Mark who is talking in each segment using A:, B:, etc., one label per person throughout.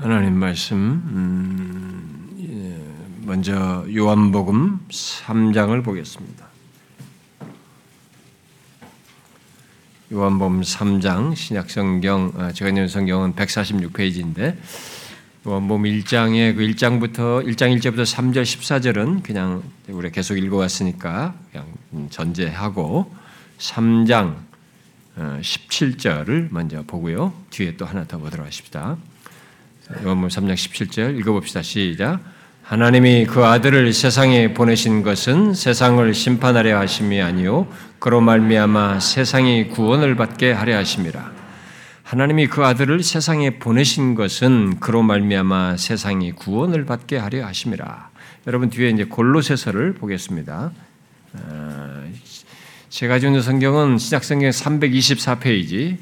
A: 하나님 말씀 음, 예, 먼저 요한복음 3장을 보겠습니다. 요한복음 3장 신약성경 아, 제가 있는 성경은 146페이지인데 요한복음 1장의 그 1장부터 1장 1절부터 3절 14절은 그냥 우리가 계속 읽어왔으니까 그냥 전제하고 3장 17절을 어, 먼저 보고요. 뒤에 또 하나 더 보도록 하십시다. 요한복음 3장 17절 읽어봅시다. 시작. 하나님이 그 아들을 세상에 보내신 것은 세상을 심판하려 하심이 아니요 그로 말미암아 세상이 구원을 받게 하려 하심이라. 하나님이 그 아들을 세상에 보내신 것은 그로 말미암아 세상이 구원을 받게 하려 하심이라. 여러분 뒤에 이제 골로새서를 보겠습니다. 어, 제가 있는 성경은 신약 성경 324페이지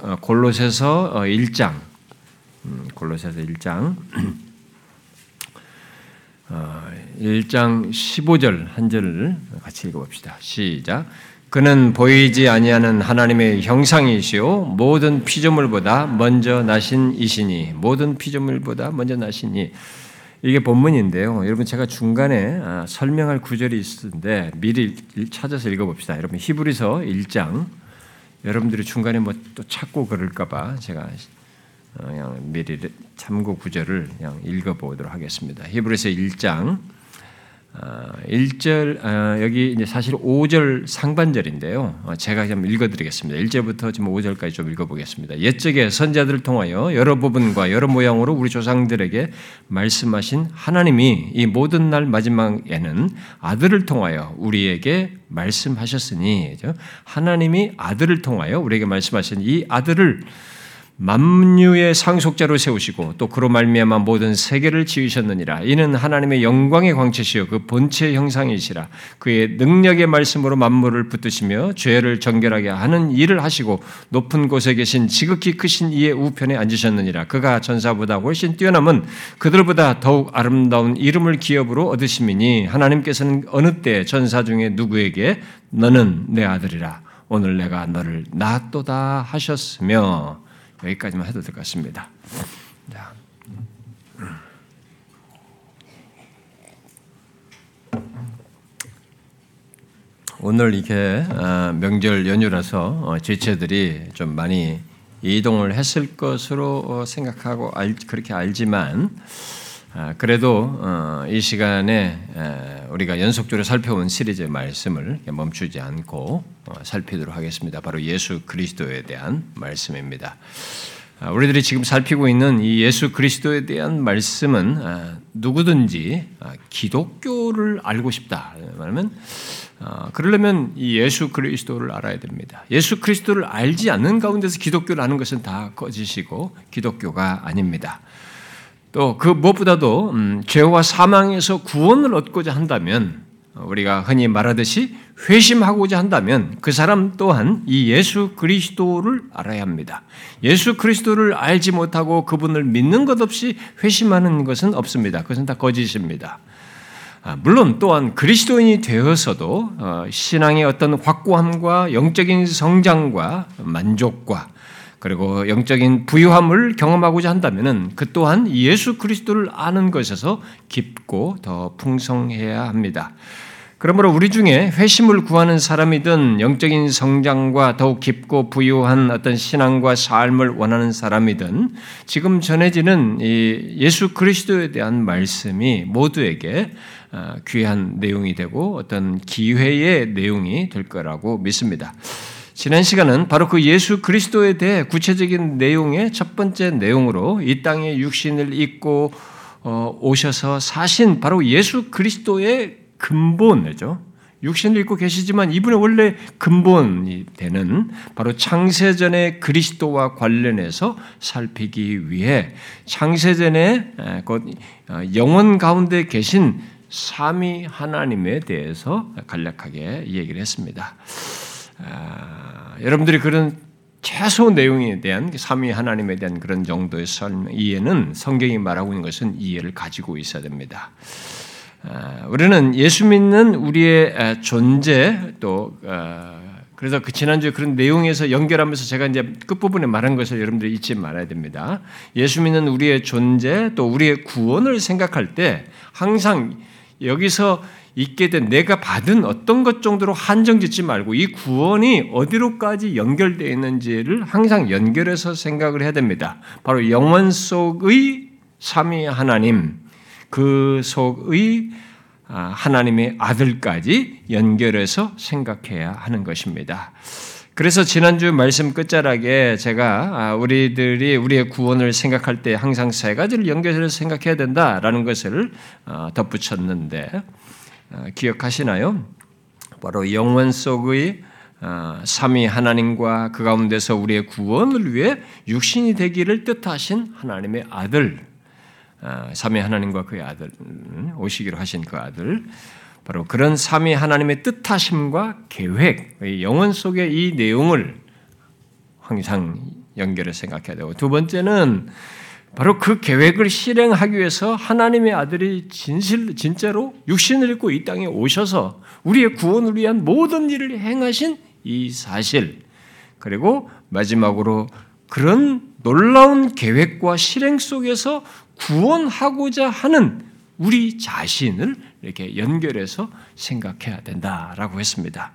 A: 어, 골로새서 1장 어, 음, 골로새서 1장 1장 15절 한 절을 같이 읽어봅시다. 시작. 그는 보이지 아니하는 하나님의 형상이시요 모든 피조물보다 먼저 나신 이시니 모든 피조물보다 먼저 나시니 이게 본문인데요. 여러분 제가 중간에 아, 설명할 구절이 있는데 미리 찾아서 읽어봅시다. 여러분 히브리서 1장 여러분들이 중간에 뭐 또 찾고 그럴까봐 제가 어, 그냥 미리 참고 구절을 그냥 읽어보도록 하겠습니다. 히브리서 1장 1절 어, 어, 여기 이제 사실 5절 상반절인데요. 제가 좀 읽어드리겠습니다. 1절부터 지금 5절까지 좀 읽어보겠습니다. 옛적에 선자들을 통하여 여러 부분과 여러 모양으로 우리 조상들에게 말씀하신 하나님이 이 모든 날 마지막에는 아들을 통하여 우리에게 말씀하셨으니 하나님이 아들을 통하여 우리에게 말씀하신 이 아들을 만유의 상속자로 세우시고 또 그로 말미암아 모든 세계를 지으셨느니라. 이는 하나님의 영광의 광채시요 그 본체 형상이시라. 그의 능력의 말씀으로 만물을 붙드시며 죄를 정결하게 하는 일을 하시고 높은 곳에 계신 지극히 크신 이의 우편에 앉으셨느니라. 그가 전사보다 훨씬 뛰어남은 그들보다 더욱 아름다운 이름을 기업으로 얻으심이니 하나님께서는 어느 때 전사 중에 누구에게 너는 내 아들이라. 오늘 내가 너를 낳았도다 하셨으며 여기까지만 해도 될 것 같습니다. 자. 오늘 이게 아, 명절 연휴라서 어, 지체들이 좀 많이 이동을 했을 것으로 어, 생각하고 그렇게 알지만 아, 그래도 어, 이 시간에 우리가 연속적으로 살펴온 시리즈의 말씀을 멈추지 않고 어, 살피도록 하겠습니다. 바로 예수 그리스도에 대한 말씀입니다. 아, 우리들이 지금 살피고 있는 이 예수 그리스도에 대한 말씀은 아, 누구든지 기독교를 알고 싶다. 말하면 그러려면 이 예수 그리스도를 알아야 됩니다. 예수 그리스도를 알지 않는 가운데서 기독교를 아는 것은 다 거짓이고 기독교가 아닙니다. 또 그 무엇보다도 음, 죄와 사망에서 구원을 얻고자 한다면 우리가 흔히 말하듯이 회심하고자 한다면 그 사람 또한 이 예수 그리스도를 알아야 합니다. 예수 그리스도를 알지 못하고 그분을 믿는 것 없이 회심하는 것은 없습니다. 그것은 다 거짓입니다. 아, 물론 또한 그리스도인이 되어서도 어, 신앙의 어떤 확고함과 영적인 성장과 만족과 그리고 영적인 부유함을 경험하고자 한다면 그 또한 예수 그리스도를 아는 것에서 깊고 더 풍성해야 합니다. 그러므로 우리 중에 회심을 구하는 사람이든 영적인 성장과 더욱 깊고 부유한 어떤 신앙과 삶을 원하는 사람이든 지금 전해지는 이 예수 그리스도에 대한 말씀이 모두에게 어, 귀한 내용이 되고 어떤 기회의 내용이 될 거라고 믿습니다. 지난 시간은 바로 그 예수 그리스도에 대해 구체적인 내용의 첫 번째 내용으로 이 땅에 육신을 입고 어, 오셔서 사신 바로 예수 그리스도의 근본이죠. 육신을 입고 계시지만 이분의 원래 근본이 되는 바로 창세전의 그리스도와 관련해서 살피기 위해 창세전의 어, 영원 가운데 계신 삼위 하나님에 대해서 간략하게 얘기를 했습니다. 아, 여러분들이 그런 최소 내용에 대한 삼위 하나님에 대한 그런 정도의 설명, 이해는 성경이 말하고 있는 것은 이해를 가지고 있어야 됩니다. 아, 우리는 예수 믿는 우리의 존재 또 어, 그래서 그 지난주에 그런 내용에서 연결하면서 제가 이제 끝부분에 말한 것을 여러분들이 잊지 말아야 됩니다. 예수 믿는 우리의 존재 또 우리의 구원을 생각할 때 항상 여기서 있게 된 내가 받은 어떤 것 정도로 한정 짓지 말고 이 구원이 어디로까지 연결되어 있는지를 항상 연결해서 생각을 해야 됩니다. 바로 영원 속의 삼위 하나님, 그 속의 아, 하나님의 아들까지 연결해서 생각해야 하는 것입니다. 그래서 지난주 말씀 끝자락에 제가 아, 우리들이 우리의 구원을 생각할 때 항상 세 가지를 연결해서 생각해야 된다라는 것을 어, 덧붙였는데 어, 기억하시나요? 바로 영원 속의 어, 삼위 하나님과 그 가운데서 우리의 구원을 위해 육신이 되기를 뜻하신 하나님의 아들 아, 삼위 하나님과 그의 아들 음, 오시기로 하신 그 아들 바로 그런 삼위 하나님의 뜻하심과 계획 영혼 속의 이 내용을 항상 연결해 생각해야 되고 두 번째는 바로 그 계획을 실행하기 위해서 하나님의 아들이 진실 진짜로 육신을 입고 이 땅에 오셔서 우리의 구원을 위한 모든 일을 행하신 이 사실 그리고 마지막으로 그런 놀라운 계획과 실행 속에서 구원하고자 하는 우리 자신을 이렇게 연결해서 생각해야 된다라고 했습니다.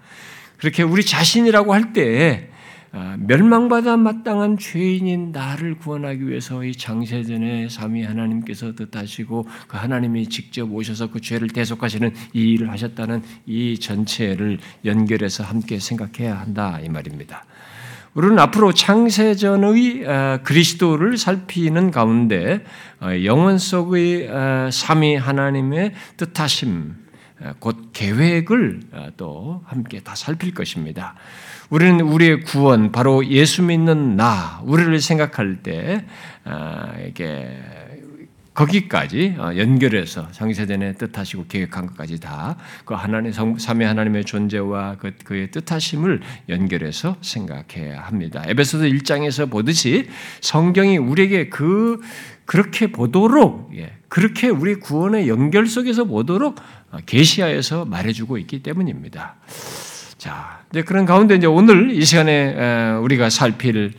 A: 그렇게 우리 자신이라고 할때 아, 멸망받아 마땅한 죄인인 나를 구원하기 위해서 이 장세전에 삼위 하나님께서 뜻하시고 그 하나님이 직접 오셔서 그 죄를 대속하시는 이 일을 하셨다는 이 전체를 연결해서 함께 생각해야 한다 이 말입니다. 우리는 앞으로 창세전의 어, 그리스도를 살피는 가운데 어, 영원 속의 어, 삼위 하나님의 뜻하심, 곧 계획을 또 함께 다 살필 것입니다. 우리는 우리의 구원, 바로 예수 믿는 나, 우리를 생각할 때 이게 거기까지 어, 연결해서 장세전에 뜻하시고 계획한 것까지 다 그 하나님 삼위 하나님의 존재와 그, 그의 뜻하심을 연결해서 생각해야 합니다. 에베소서 1장에서 보듯이 성경이 우리에게 그 그렇게 보도록 예, 그렇게 우리 구원의 연결 속에서 보도록 어, 계시하여서 말해주고 있기 때문입니다. 자, 이제 그런 가운데 이제 오늘 이 시간에 우리가 살필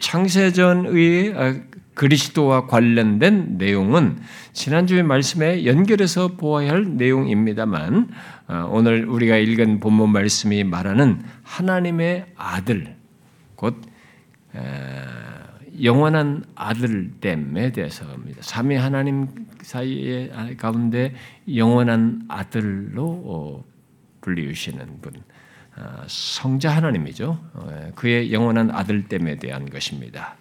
A: 창세전의 어, 그리스도와 관련된 내용은 지난주의 말씀에 연결해서 보아야 할 내용입니다만 어, 오늘 우리가 읽은 본문 말씀이 말하는 하나님의 아들 곧 영원한 아들됨에 대해서입니다. 삼위 하나님 사이의 가운데 영원한 아들로 어, 불리우시는 분. 어, 성자 하나님이죠. 어, 그의 영원한 아들됨에 대한 것입니다.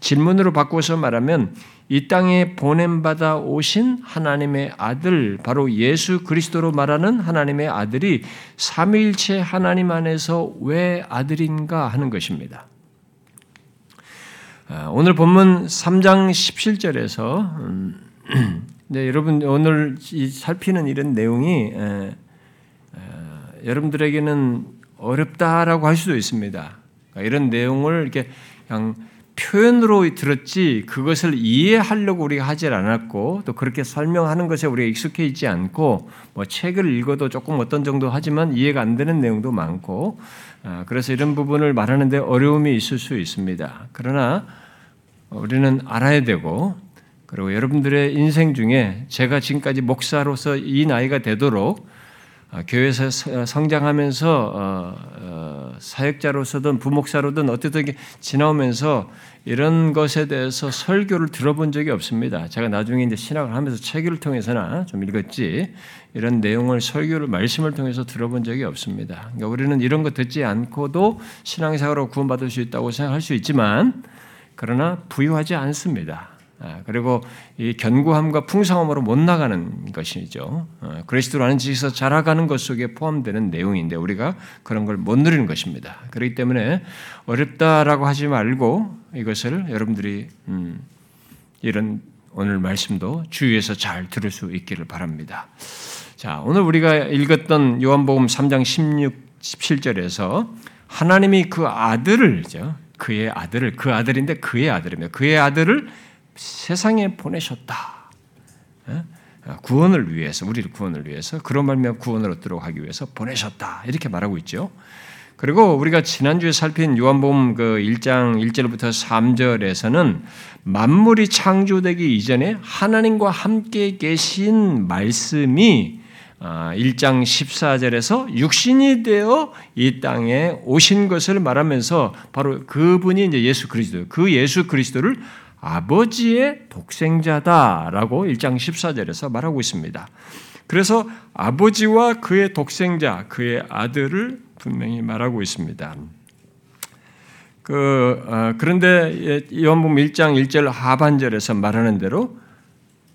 A: 질문으로 바꿔서 말하면 이 땅에 보냄받아 오신 하나님의 아들, 바로 예수 그리스도로 말하는 하나님의 아들이 삼위일체 하나님 안에서 왜 아들인가 하는 것입니다. 어, 오늘 본문 3장 17절에서 음, 네, 여러분 오늘 살피는 이런 내용이 여러분들에게는 어렵다라고 할 수도 있습니다. 그러니까 이런 내용을 이렇게 그냥 표현으로 들었지 그것을 이해하려고 우리가 하질 않았고 또 그렇게 설명하는 것에 우리가 익숙해 있지 않고 뭐 책을 읽어도 조금 어떤 정도 하지만 이해가 안 되는 내용도 많고 아, 그래서 이런 부분을 말하는데 어려움이 있을 수 있습니다. 그러나 우리는 알아야 되고 그리고 여러분들의 인생 중에 제가 지금까지 목사로서 이 나이가 되도록 아, 교회에서 성장하면서 어, 어, 사역자로서든 부목사로든 어쨌든 지나오면서 이런 것에 대해서 설교를 들어본 적이 없습니다. 제가 나중에 이제 신학을 하면서 책을 통해서나 좀 읽었지 이런 내용을 설교를 말씀을 통해서 들어본 적이 없습니다. 그러니까 우리는 이런 거 듣지 않고도 신앙생활로 구원받을 수 있다고 생각할 수 있지만 그러나 부유하지 않습니다. 아, 그리고 이 견고함과 풍성함으로 못 나가는 것이죠. 어, 그리스도라는 지식에서 자라가는 것 속에 포함되는 내용인데 우리가 그런 걸 못 누리는 것입니다. 그렇기 때문에 어렵다라고 하지 말고 이것을 여러분들이 음, 이런 오늘 말씀도 주의해서 잘 들을 수 있기를 바랍니다. 자, 오늘 우리가 읽었던 요한복음 3장 16, 17절에서 하나님이 그 아들을 그의 아들을 그 아들인데 그의 아들입니다. 그의 아들을 세상에 보내셨다. 예? 구원을 위해서 우리를 구원을 위해서 그런 말면 구원을 얻도록 하기 위해서 보내셨다 이렇게 말하고 있죠. 그리고 우리가 지난주에 살핀 요한복음 그 1장 1절부터 3절에서는 만물이 창조되기 이전에 하나님과 함께 계신 말씀이 1장 아, 14절에서 육신이 되어 이 땅에 오신 것을 말하면서 바로 그분이 이제 예수 그리스도, 그 예수 그리스도를 아버지의 독생자다라고 1장 14절에서 말하고 있습니다. 그래서 아버지와 그의 독생자, 그의 아들을 분명히 말하고 있습니다. 그, 어, 그런데 요한복음 1장 1절 하반절에서 말하는 대로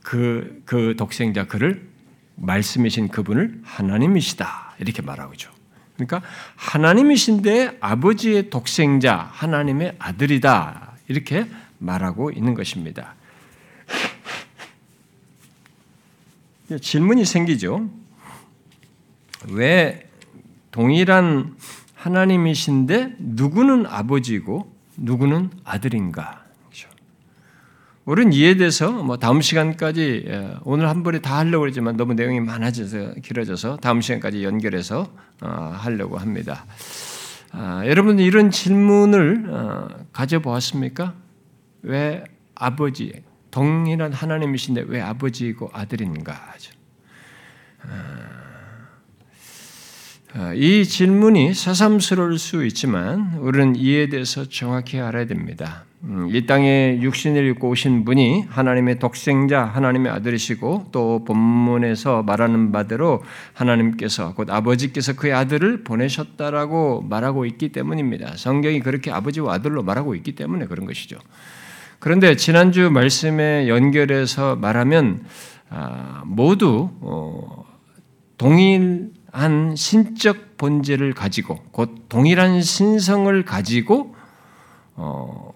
A: 그, 그 독생자 그를 말씀이신 그분을 하나님이시다. 이렇게 말하고 있죠. 그러니까 하나님이신데 아버지의 독생자, 하나님의 아들이다. 이렇게 말하고 있는 것입니다. 질문이 생기죠. 왜 동일한 하나님이신데 누구는 아버지고 누구는 아들인가? 우리는 이에 대해서 뭐 다음 시간까지 예, 오늘 한 번에 다 하려고 그러지만 너무 내용이 많아져서 길어져서 다음 시간까지 연결해서 어, 하려고 합니다. 아, 여러분 이런 질문을 어, 가져보았습니까? 왜 아버지 동일한 하나님이신데 왜 아버지이고 아들인가? 아, 이 질문이 새삼스러울 수 있지만 우리는 이에 대해서 정확히 알아야 됩니다. 음, 이 땅에 육신을 입고 오신 분이 하나님의 독생자, 하나님의 아들이시고 또 본문에서 말하는 바대로 하나님께서 곧 아버지께서 그의 아들을 보내셨다라고 말하고 있기 때문입니다. 성경이 그렇게 아버지와 아들로 말하고 있기 때문에 그런 것이죠. 그런데 지난주 말씀에 연결해서 말하면 아, 모두 어, 동일한 신적 본질을 가지고 곧 동일한 신성을 가지고 어,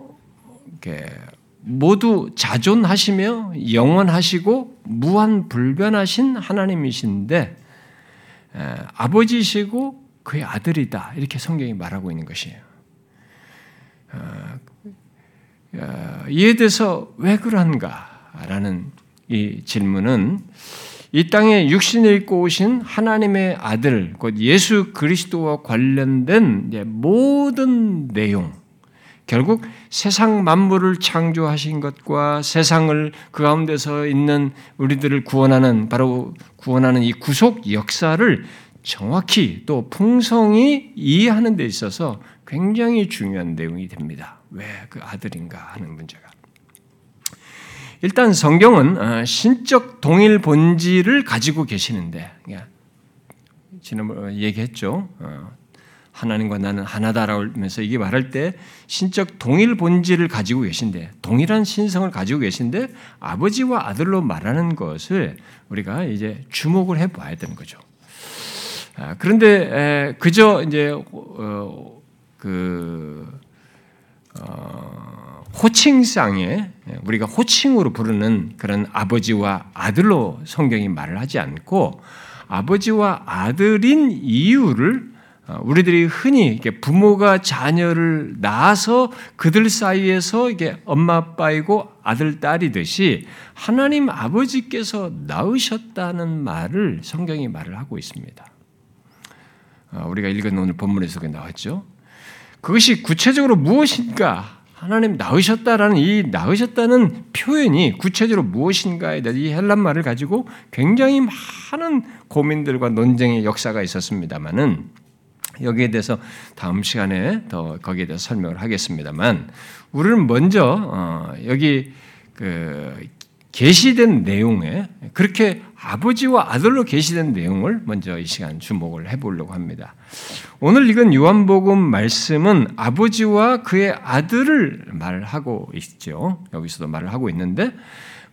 A: 모두 자존하시며 영원하시고 무한 불변하신 하나님이신데 아버지시고 그의 아들이다 이렇게 성경이 말하고 있는 것이에요. 어, 어, 이에 대해서 왜 그런가라는 이 질문은 이 땅에 육신을 입고 오신 하나님의 아들, 곧 예수 그리스도와 관련된 모든 내용, 결국 세상 만물을 창조하신 것과 세상을 그 가운데서 있는 우리들을 구원하는 바로 구원하는 이 구속 역사를 정확히 또 풍성히 이해하는 데 있어서 굉장히 중요한 내용이 됩니다. 왜 그 아들인가 하는 문제가. 일단 성경은 어, 신적 동일 본질을 가지고 계시는데 지난번 얘기했죠. 어, 하나님과 나는 하나다라고 하면서 이게 말할 때 신적 동일 본질을 가지고 계신데 동일한 신성을 가지고 계신데 아버지와 아들로 말하는 것을 우리가 이제 주목을 해 봐야 되는 거죠. 아, 그런데 그저 이제 어, 그 어, 호칭상에 우리가 호칭으로 부르는 그런 아버지와 아들로 성경이 말을 하지 않고 아버지와 아들인 이유를 어, 우리들이 흔히 부모가 자녀를 낳아서 그들 사이에서 이게 엄마 아빠이고 아들 딸이듯이 하나님 아버지께서 낳으셨다는 말을 성경이 말을 하고 있습니다. 어, 우리가 읽은 오늘 본문에서 나왔죠. 그것이 구체적으로 무엇인가? 하나님 낳으셨다라는 이 낳으셨다는 표현이 구체적으로 무엇인가에 대한 이 헬란 말을 가지고 굉장히 많은 고민들과 논쟁의 역사가 있었습니다만은 여기에 대해서 다음 시간에 더 거기에 대해서 설명을 하겠습니다만 우리는 먼저 어, 여기 그 계시된 내용에 그렇게 아버지와 아들로 계시된 내용을 먼저 이 시간 주목을 해보려고 합니다. 오늘 읽은 요한복음 말씀은 아버지와 그의 아들을 말하고 있죠. 여기서도 말을 하고 있는데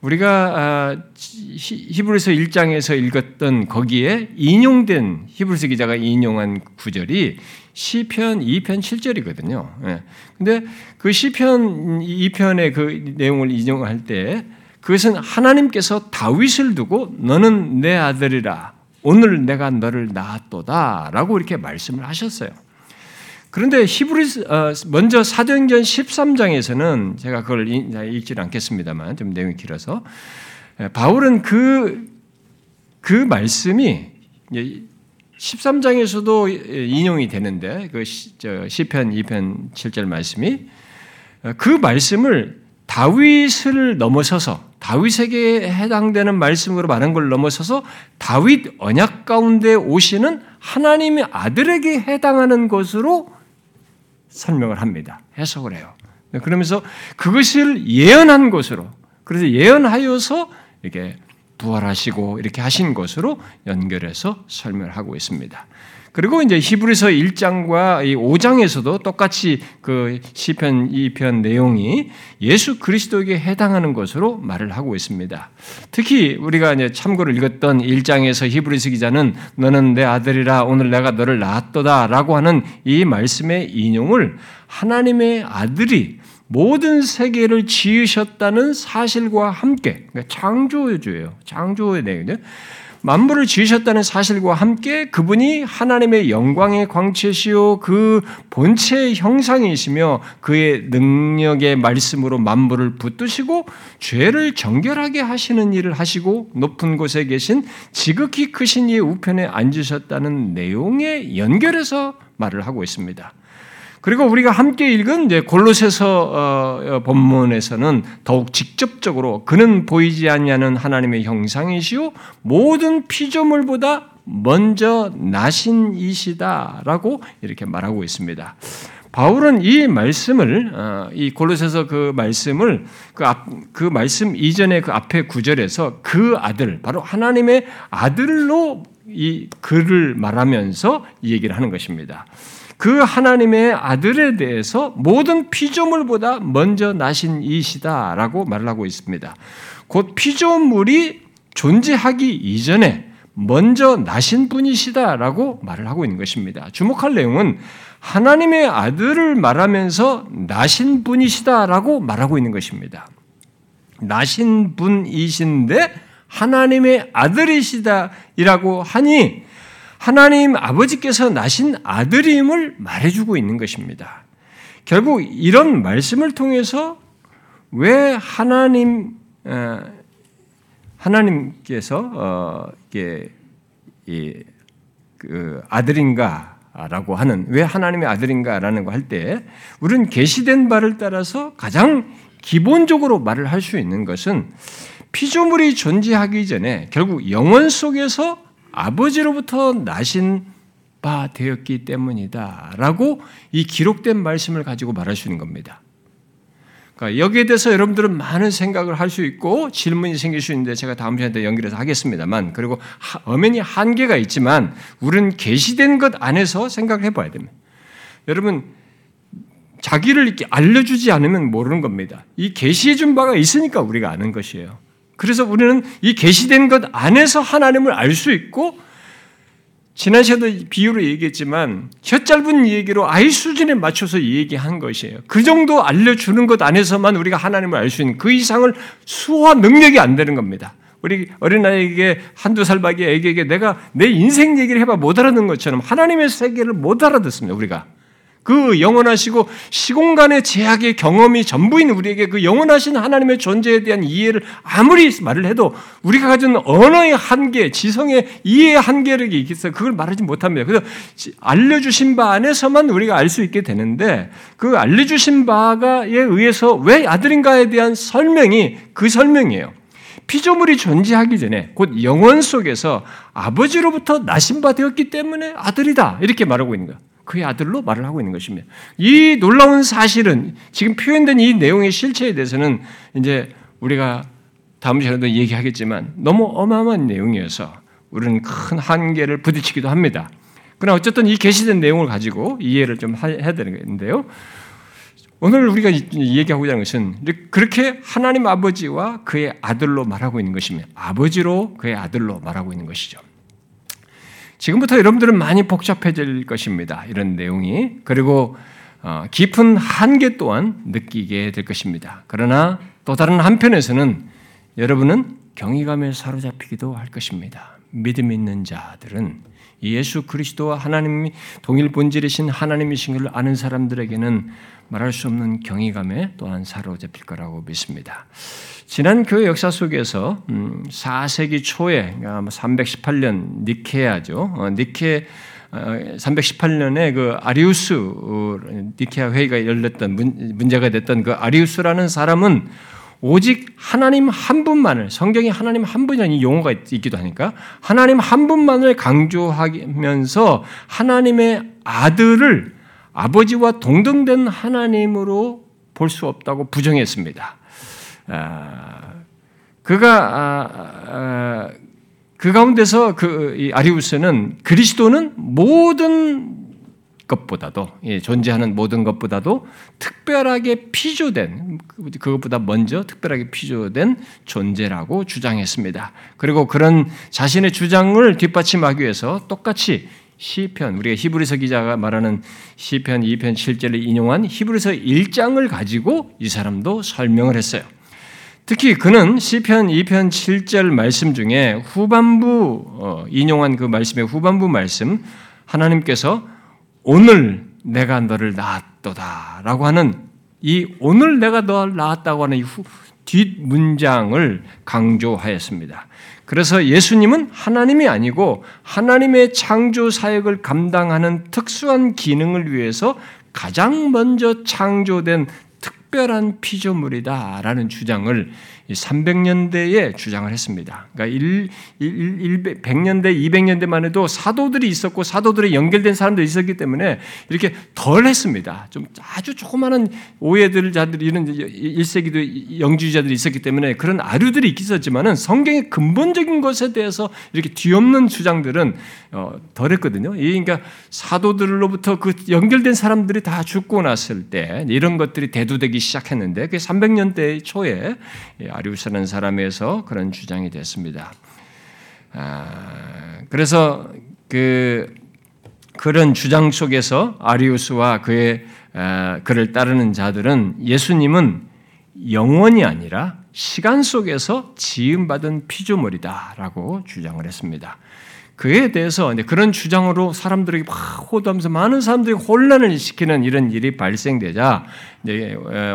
A: 우리가 아, 히브리서 1장에서 읽었던 거기에 인용된 히브리서 기자가 인용한 구절이 시편 2편 7절이거든요. 예. 근데 그 시편 2편의 그 내용을 인용할 때 그것은 하나님께서 다윗을 두고 너는 내 아들이라 오늘 내가 너를 낳았도다라고 이렇게 말씀을 하셨어요. 그런데 히브리 어, 먼저 사도행전 13장에서는 제가 그걸 읽지는 않겠습니다만 좀 내용이 길어서 바울은 그그 그 말씀이 13장에서도 인용이 되는데 그 시편 2편 7절 말씀이 그 말씀을 다윗을 넘어서서 다윗에게 해당되는 말씀으로 말한 걸 넘어서서 다윗 언약 가운데 오시는 하나님의 아들에게 해당하는 것으로 설명을 합니다. 해석을 해요. 그러면서 그것을 예언한 것으로 그래서 예언하여서 이렇게 부활하시고 이렇게 하신 것으로 연결해서 설명을 하고 있습니다. 그리고 이제 히브리서 1장과 5장에서도 똑같이 그 시편 2편 내용이 예수 그리스도에게 해당하는 것으로 말을 하고 있습니다. 특히 우리가 이제 참고를 읽었던 1장에서 히브리서 기자는 너는 내 아들이라 오늘 내가 너를 낳았도다라고 하는 이 말씀의 인용을 하나님의 아들이 모든 세계를 지으셨다는 사실과 함께 그러니까 창조주예요. 창조의 내용이죠. 만물을 지으셨다는 사실과 함께 그분이 하나님의 영광의 광채시요 그 본체의 형상이시며 그의 능력의 말씀으로 만물을 붙드시고 죄를 정결하게 하시는 일을 하시고 높은 곳에 계신 지극히 크신 이의 우편에 앉으셨다는 내용에 연결해서 말을 하고 있습니다. 그리고 우리가 함께 읽은 이제 골로새서 어, 어, 본문에서는 더욱 직접적으로 그는 보이지 아니하는 하나님의 형상이시요 모든 피조물보다 먼저 나신 이시다라고 이렇게 말하고 있습니다. 바울은 이 말씀을 어, 이 골로새서 그 말씀을 그, 앞, 그 말씀 이전에 그 앞에 구절에서 그 아들 바로 하나님의 아들로 이 글을 말하면서 이 얘기를 하는 것입니다. 그 하나님의 아들에 대해서 모든 피조물보다 먼저 나신 이시다라고 말을 하고 있습니다. 곧 피조물이 존재하기 이전에 먼저 나신 분이시다라고 말을 하고 있는 것입니다. 주목할 내용은 하나님의 아들을 말하면서 나신 분이시다라고 말하고 있는 것입니다. 나신 분이신데 하나님의 아들이시다이라고 하니 하나님 아버지께서 나신 아들임을 말해주고 있는 것입니다. 결국 이런 말씀을 통해서 왜 하나님 어, 하나님께서 어, 그 아들인가라고 하는 왜 하나님의 아들인가라는 거 할 때 우리는 계시된 바를 따라서 가장 기본적으로 말을 할 수 있는 것은 피조물이 존재하기 전에 결국 영원 속에서 아버지로부터 나신 바 되었기 때문이다. 라고 이 기록된 말씀을 가지고 있는 겁니다. 그러니까 여기에 대해서 여러분들은 많은 생각을 할 수 있고 질문이 생길 수 있는데 제가 다음 시간에 연결해서 하겠습니다만 그리고 엄연히 한계가 있지만 우리는 계시된 것 안에서 생각을 해봐야 됩니다. 여러분 자기를 이렇게 알려주지 않으면 모르는 겁니다. 이 계시해 준 바가 있으니까 우리가 아는 것이에요. 그래서 우리는 이 계시된 것 안에서 하나님을 알 수 있고 지난 시간에 비유로 얘기했지만 혀 짧은 얘기로 아이 수준에 맞춰서 얘기한 것이에요. 그 정도 알려주는 것 안에서만 우리가 하나님을 알 수 있는 그 이상을 수화 능력이 안 되는 겁니다. 우리 어린아이에게 한두 살박이 애기에게 내가 내 인생 얘기를 해봐 못 알아듣는 것처럼 하나님의 세계를 못 알아듣습니다. 우리가. 그 영원하시고 시공간의 제약의 경험이 전부인 우리에게 그 영원하신 하나님의 존재에 대한 이해를 아무리 말을 해도 우리가 가진 언어의 한계, 지성의 이해의 한계를 있겠어 그걸 말하지 못합니다. 그래서 알려주신 바 안에서만 우리가 알 수 있게 되는데 그 알려주신 바에 의해서 왜 아들인가에 대한 설명이 그 설명이에요. 피조물이 존재하기 전에 곧 영원 속에서 아버지로부터 나신 바 되었기 때문에 아들이다 이렇게 말하고 있는 거예요. 그의 아들로 말을 하고 있는 것입니다. 이 놀라운 사실은 지금 표현된 이 내용의 실체에 대해서는 이제 우리가 다음 시간에도 얘기하겠지만 너무 어마어마한 내용이어서 우리는 큰 한계를 부딪히기도 합니다. 그러나 어쨌든 이 계시된 내용을 가지고 이해를 좀 해야 되는데요. 오늘 우리가 얘기하고자 하는 것은 그렇게 하나님 아버지와 그의 아들로 말하고 있는 것이며 아버지로 그의 아들로 말하고 있는 것이죠. 지금부터 여러분들은 많이 복잡해질 것입니다. 이런 내용이. 그리고 어, 깊은 한계 또한 느끼게 될 것입니다. 그러나 또 다른 한편에서는 여러분은 경이감에 사로잡히기도 할 것입니다. 믿음 있는 자들은 예수 그리스도와 하나님이 동일 본질이신 하나님이신 것을 아는 사람들에게는 말할 수 없는 경이감에 또한 사로잡힐 거라고 믿습니다. 지난 교회 역사 속에서 4세기 음, 초에 318년 그러니까 니케아죠. 어, 니케 318년에 어, 그 아리우스 어, 니케아 회의가 열렸던 문제가 됐던 그 아리우스라는 사람은 오직 하나님 한 분만을 성경에 하나님 한 분이라는 용어가 있기도 하니까 하나님 한 분만을 강조하면서 하나님의 아들을 아버지와 동등된 하나님으로 볼 수 없다고 부정했습니다. 아, 그가 아, 아, 그 가운데서 그 아리우스는 그리스도는 모든 것보다도 예, 존재하는 모든 것보다도 특별하게 피조된 그것보다 먼저 특별하게 피조된 존재라고 주장했습니다. 그리고 그런 자신의 주장을 뒷받침하기 위해서 똑같이 시편 우리가 히브리서 기자가 말하는 시편 2편 7절을 인용한 히브리서 1장을 가지고 이 사람도 설명을 했어요. 특히 그는 시편 2편 7절 말씀 중에 후반부 어, 인용한 그 말씀의 후반부 말씀 하나님께서 오늘 내가 너를 낳았도다라고 하는 이 오늘 내가 너를 낳았다고 하는 이 뒷문장을 강조하였습니다. 그래서 예수님은 하나님이 아니고 하나님의 창조 사역을 감당하는 특수한 기능을 위해서 가장 먼저 창조된 특별한 피조물이다라는 주장을 300년대에 주장을 했습니다. 그러니까 1, 1, 100년대, 200년대만 해도 사도들이 있었고 사도들이 연결된 사람들이 있었기 때문에 이렇게 덜 했습니다. 좀 아주 조그마한 오해들 자들 이런 1세기도 영주의자들이 있었기 때문에 그런 아류들이 있었지만은 성경의 근본적인 것에 대해서 이렇게 뒤엎는 주장들은 어, 덜 했거든요. 그러니까 사도들로부터 그 연결된 사람들이 다 죽고 났을 때 이런 것들이 대두되기 시작했는데 그 300년대 초에 아리우스라는 사람에서 그런 주장이 됐습니다. 아, 그래서 그 그런 주장 속에서 아리우스와 그의 아, 그를 따르는 자들은 예수님은 영원이 아니라 시간 속에서 지음받은 피조물이다라고 주장을 했습니다. 그에 대해서 그런 주장으로 사람들에게 막 호도하면서 많은 사람들이 혼란을 시키는 이런 일이 발생되자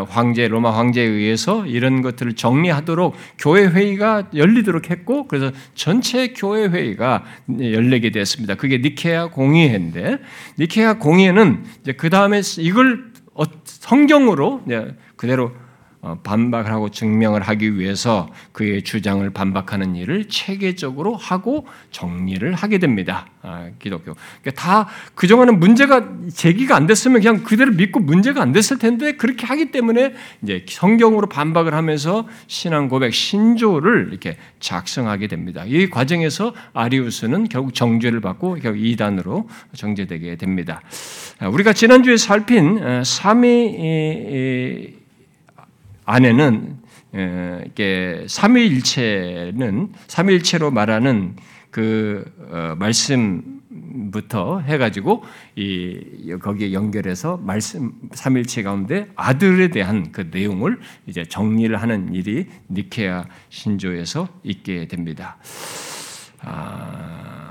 A: 황제 로마 황제에 의해서 이런 것들을 정리하도록 교회 회의가 열리도록 했고 그래서 전체 교회 회의가 열리게 됐습니다. 그게 니케아 공의회인데 니케아 공의회는 그 다음에 이걸 어, 성경으로 그대로 어, 반박을 하고 증명을 하기 위해서 그의 주장을 반박하는 일을 체계적으로 하고 정리를 하게 됩니다. 아, 기독교. 그러니까 다 그동안은 문제가 제기가 안 됐으면 그냥 그대로 믿고 문제가 안 됐을 텐데 그렇게 하기 때문에 이제 성경으로 반박을 하면서 신앙 고백 신조를 이렇게 작성하게 됩니다. 이 과정에서 아리우스는 결국 정죄를 받고 결국 이단으로 정죄되게 됩니다. 아, 우리가 지난주에 살핀 어, 삼위 안에는 이게 삼위일체는 삼위일체로 말하는 그 어, 말씀부터 해가지고 이 거기에 연결해서 말씀 삼일체 가운데 아들에 대한 그 내용을 이제 정리를 하는 일이 니케아 신조에서 있게 됩니다. 아,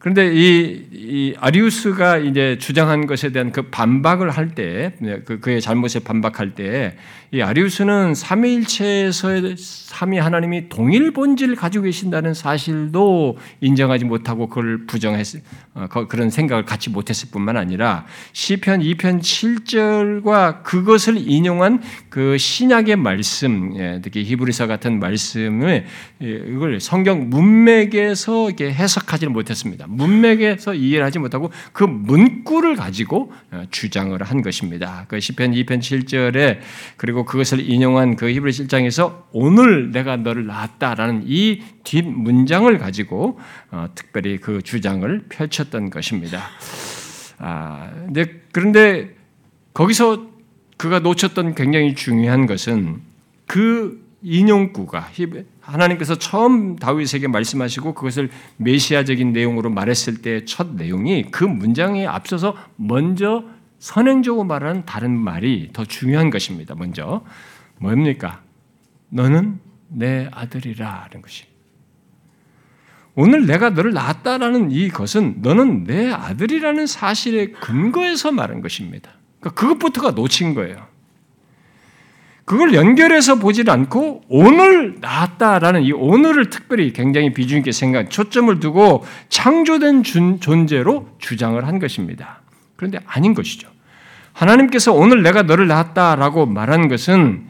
A: 그런데 이, 이, 아리우스가 이제 주장한 것에 대한 그 반박을 할 때, 그, 그의 잘못에 반박할 때, 이 아리우스는 삼위일체에서의 삼위 하나님이 동일 본질을 가지고 계신다는 사실도 인정하지 못하고 그걸 부정했, 어, 그런 생각을 갖지 못했을 뿐만 아니라 시편 2편 7절과 그것을 인용한 그 신약의 말씀, 예, 특히 히브리서 같은 말씀을 이걸 성경 문맥에서 이렇게 해석하지 못했습니다. 문맥에서 이해를 하지 못하고 그 문구를 가지고 어, 주장을 한 것입니다. 그 시편 2편 7절에 그리고 그것을 인용한 그 히브리 7장에서 오늘 내가 너를 낳았다라는 이 뒷문장을 가지고 어, 특별히 그 주장을 펼쳤던 것입니다. 아, 근데 그런데 거기서 그가 놓쳤던 굉장히 중요한 것은 그 인용구가 하나님께서 처음 다윗에게 말씀하시고 그것을 메시아적인 내용으로 말했을 때 첫 내용이 그 문장에 앞서서 먼저 선행적으로 말하는 다른 말이 더 중요한 것입니다. 먼저 뭡니까? 너는 내 아들이라는 것이. 오늘 내가 너를 낳았다라는 이 것은 너는 내 아들이라는 사실에 근거해서 말한 것입니다. 그러니까 그것부터가 놓친 거예요. 그걸 연결해서 보질 않고 오늘 낳았다라는 이 오늘을 특별히 굉장히 비중 있게 생각, 초점을 두고 창조된 존재로 주장을 한 것입니다. 그런데 아닌 것이죠. 하나님께서 오늘 내가 너를 낳았다라고 말한 것은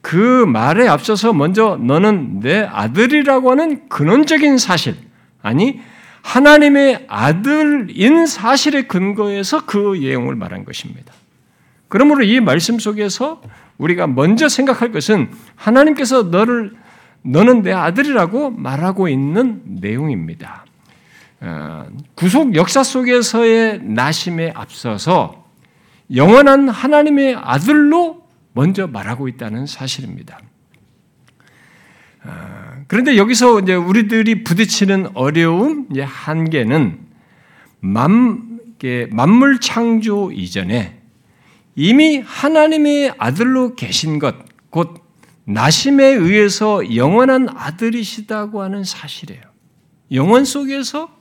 A: 그 말에 앞서서 먼저 너는 내 아들이라고 하는 근원적인 사실, 아니, 하나님의 아들인 사실에 근거해서 그 내용을 말한 것입니다. 그러므로 이 말씀 속에서 우리가 먼저 생각할 것은 하나님께서 너를 너는 내 아들이라고 말하고 있는 내용입니다. 어, 구속 역사 속에서의 나심에 앞서서 영원한 하나님의 아들로 먼저 말하고 있다는 사실입니다. 어, 그런데 여기서 이제 우리들이 부딪히는 어려움, 한계는 만물 창조 이전에 이미 하나님의 아들로 계신 것, 곧 나심에 의해서 영원한 아들이시다고 하는 사실이에요. 영원 속에서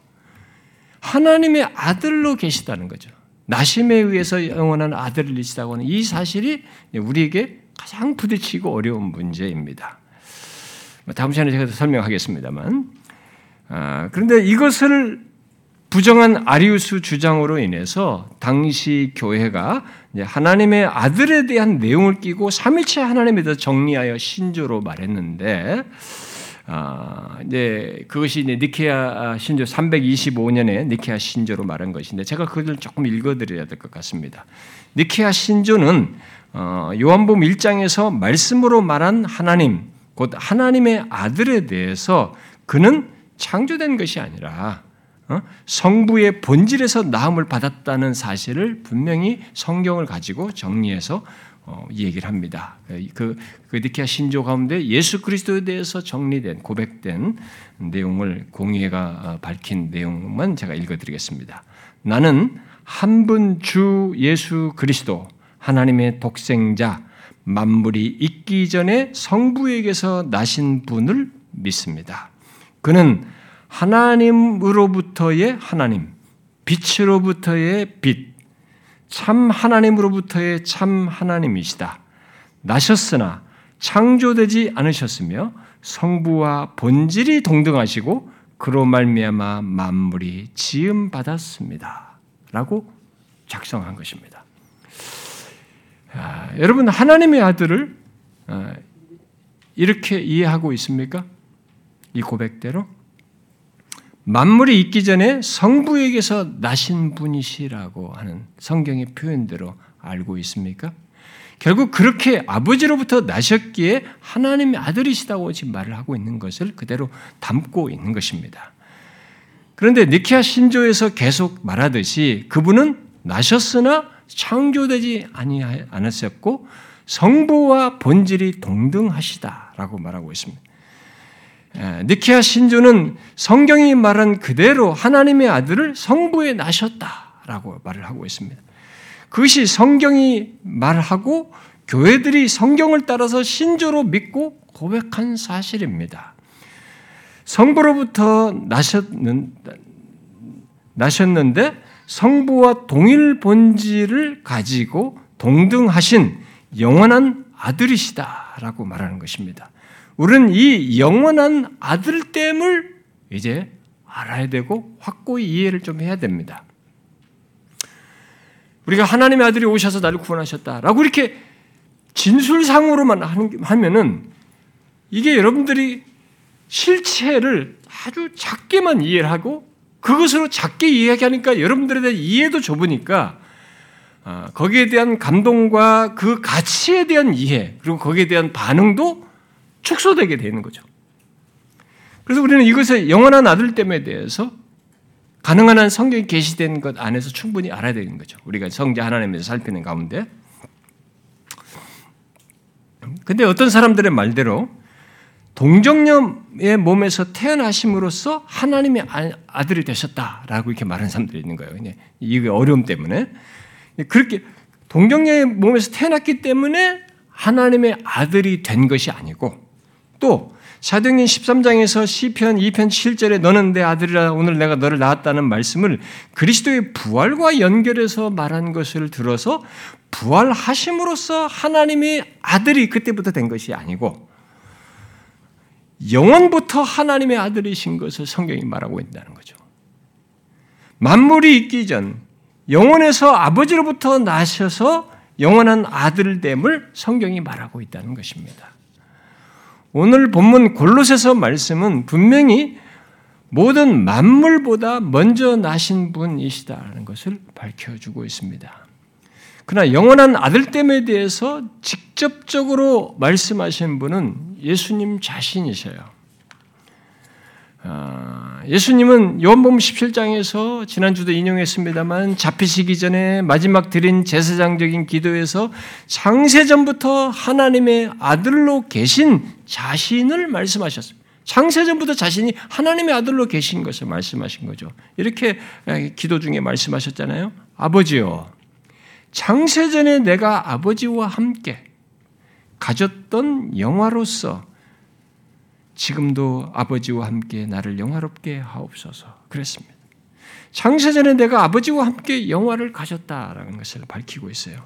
A: 하나님의 아들로 계시다는 거죠. 나심에 의해서 영원한 아들이시다고 하는 이 사실이 우리에게 가장 부딪히고 어려운 문제입니다. 다음 시간에 제가 설명하겠습니다만. 아, 그런데 이것을 부정한 아리우스 주장으로 인해서 당시 교회가 하나님의 아들에 대한 내용을 끼고 삼일체 하나님에 대해서 정리하여 신조로 말했는데 아, 이제 그것이 이제 니케아 신조 325년에 니케아 신조로 말한 것인데 제가 그걸 조금 읽어드려야 될 것 같습니다. 니케아 신조는 어, 요한복음 1장에서 말씀으로 말한 하나님, 곧 하나님의 아들에 대해서 그는 창조된 것이 아니라 어? 성부의 본질에서 나음을 받았다는 사실을 분명히 성경을 가지고 정리해서 어, 얘기를 합니다. 그, 그 니케아 신조 가운데 예수 그리스도에 대해서 정리된 고백된 내용을 공의회가 어, 밝힌 내용만 제가 읽어드리겠습니다. 나는 한 분 주 예수 그리스도 하나님의 독생자 만물이 있기 전에 성부에게서 나신 분을 믿습니다. 그는 하나님으로부터의 하나님, 빛으로부터의 빛, 참 하나님으로부터의 참 하나님이시다. 나셨으나 창조되지 않으셨으며 성부와 본질이 동등하시고 그로 말미암아 만물이 지음 받았습니다. 라고 작성한 것입니다. 아, 여러분 하나님의 아들을 아, 이렇게 이해하고 있습니까? 이 고백대로 만물이 있기 전에 성부에게서 나신 분이시라고 하는 성경의 표현대로 알고 있습니까? 결국 그렇게 아버지로부터 나셨기에 하나님의 아들이시다고 지금 말을 하고 있는 것을 그대로 담고 있는 것입니다. 그런데 니케아 신조에서 계속 말하듯이 그분은 나셨으나 창조되지 아니하셨고 성부와 본질이 동등하시다라고 말하고 있습니다. 예, 니케아 신조는 성경이 말한 그대로 하나님의 아들을 성부에 나셨다라고 말을 하고 있습니다. 그것이 성경이 말하고 교회들이 성경을 따라서 신조로 믿고 고백한 사실입니다. 성부로부터 나셨는, 나셨는데 성부와 동일 본질을 가지고 동등하신 영원한 아들이시다라고 말하는 것입니다. 우리는 이 영원한 아들됨을 이제 알아야 되고 확고히 이해를 좀 해야 됩니다. 우리가 하나님의 아들이 오셔서 나를 구원하셨다라고 이렇게 진술상으로만 하면은 이게 여러분들이 실체를 아주 작게만 이해를 하고 그것으로 작게 이야기하니까 여러분들에 대한 이해도 좁으니까 아, 거기에 대한 감동과 그 가치에 대한 이해 그리고 거기에 대한 반응도 축소되게 되는 거죠. 그래서 우리는 이것의 영원한 아들 됨에 대해서 가능한 한 성경이 계시된 것 안에서 충분히 알아야 되는 거죠. 우리가 성자 하나님에서 살피는 가운데. 근데 어떤 사람들의 말대로 동정녀의 몸에서 태어나심으로써 하나님의 아, 아들이 되셨다라고 이렇게 말하는 사람들이 있는 거예요. 이게 어려움 때문에. 그렇게 동정녀의 몸에서 태어났기 때문에 하나님의 아들이 된 것이 아니고 또 사도행전 13장에서 시편 2편 7절에 너는 내 아들이라 오늘 내가 너를 낳았다는 말씀을 그리스도의 부활과 연결해서 말한 것을 들어서 부활하심으로써 하나님의 아들이 그때부터 된 것이 아니고 영원부터 하나님의 아들이신 것을 성경이 말하고 있다는 거죠. 만물이 있기 전 영원에서 아버지로부터 나셔서 영원한 아들됨을 성경이 말하고 있다는 것입니다. 오늘 본문 골로새서 말씀은 분명히 모든 만물보다 먼저 나신 분이시다라는 것을 밝혀주고 있습니다. 그러나 영원한 아들됨에 대해서 직접적으로 말씀하신 분은 예수님 자신이셔요. 아, 예수님은 요한복음 17장에서 지난주도 인용했습니다만 잡히시기 전에 마지막 드린 제사장적인 기도에서 창세전부터 하나님의 아들로 계신 자신을 말씀하셨습니다. 창세전부터 자신이 하나님의 아들로 계신 것을 말씀하신 거죠. 이렇게 기도 중에 말씀하셨잖아요. 아버지요. 창세전에 내가 아버지와 함께 가졌던 영화로서 지금도 아버지와 함께 나를 영화롭게 하옵소서. 그랬습니다. 창세전에 내가 아버지와 함께 영화를 가졌다라는 것을 밝히고 있어요.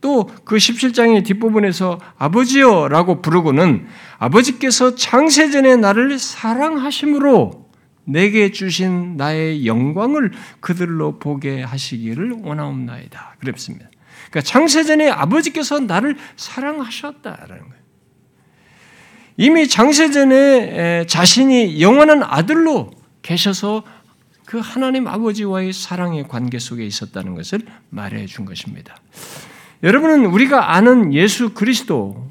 A: 또그 17장의 뒷부분에서 아버지여 라고 부르고는 아버지께서 창세전에 나를 사랑하심으로 내게 주신 나의 영광을 그들로 보게 하시기를 원하옵나이다. 그랬습니다. 그러니까 창세전에 아버지께서 나를 사랑하셨다라는 거예요. 이미 장세전에 자신이 영원한 아들로 계셔서 그 하나님 아버지와의 사랑의 관계 속에 있었다는 것을 말해 준 것입니다. 여러분은 우리가 아는 예수 그리스도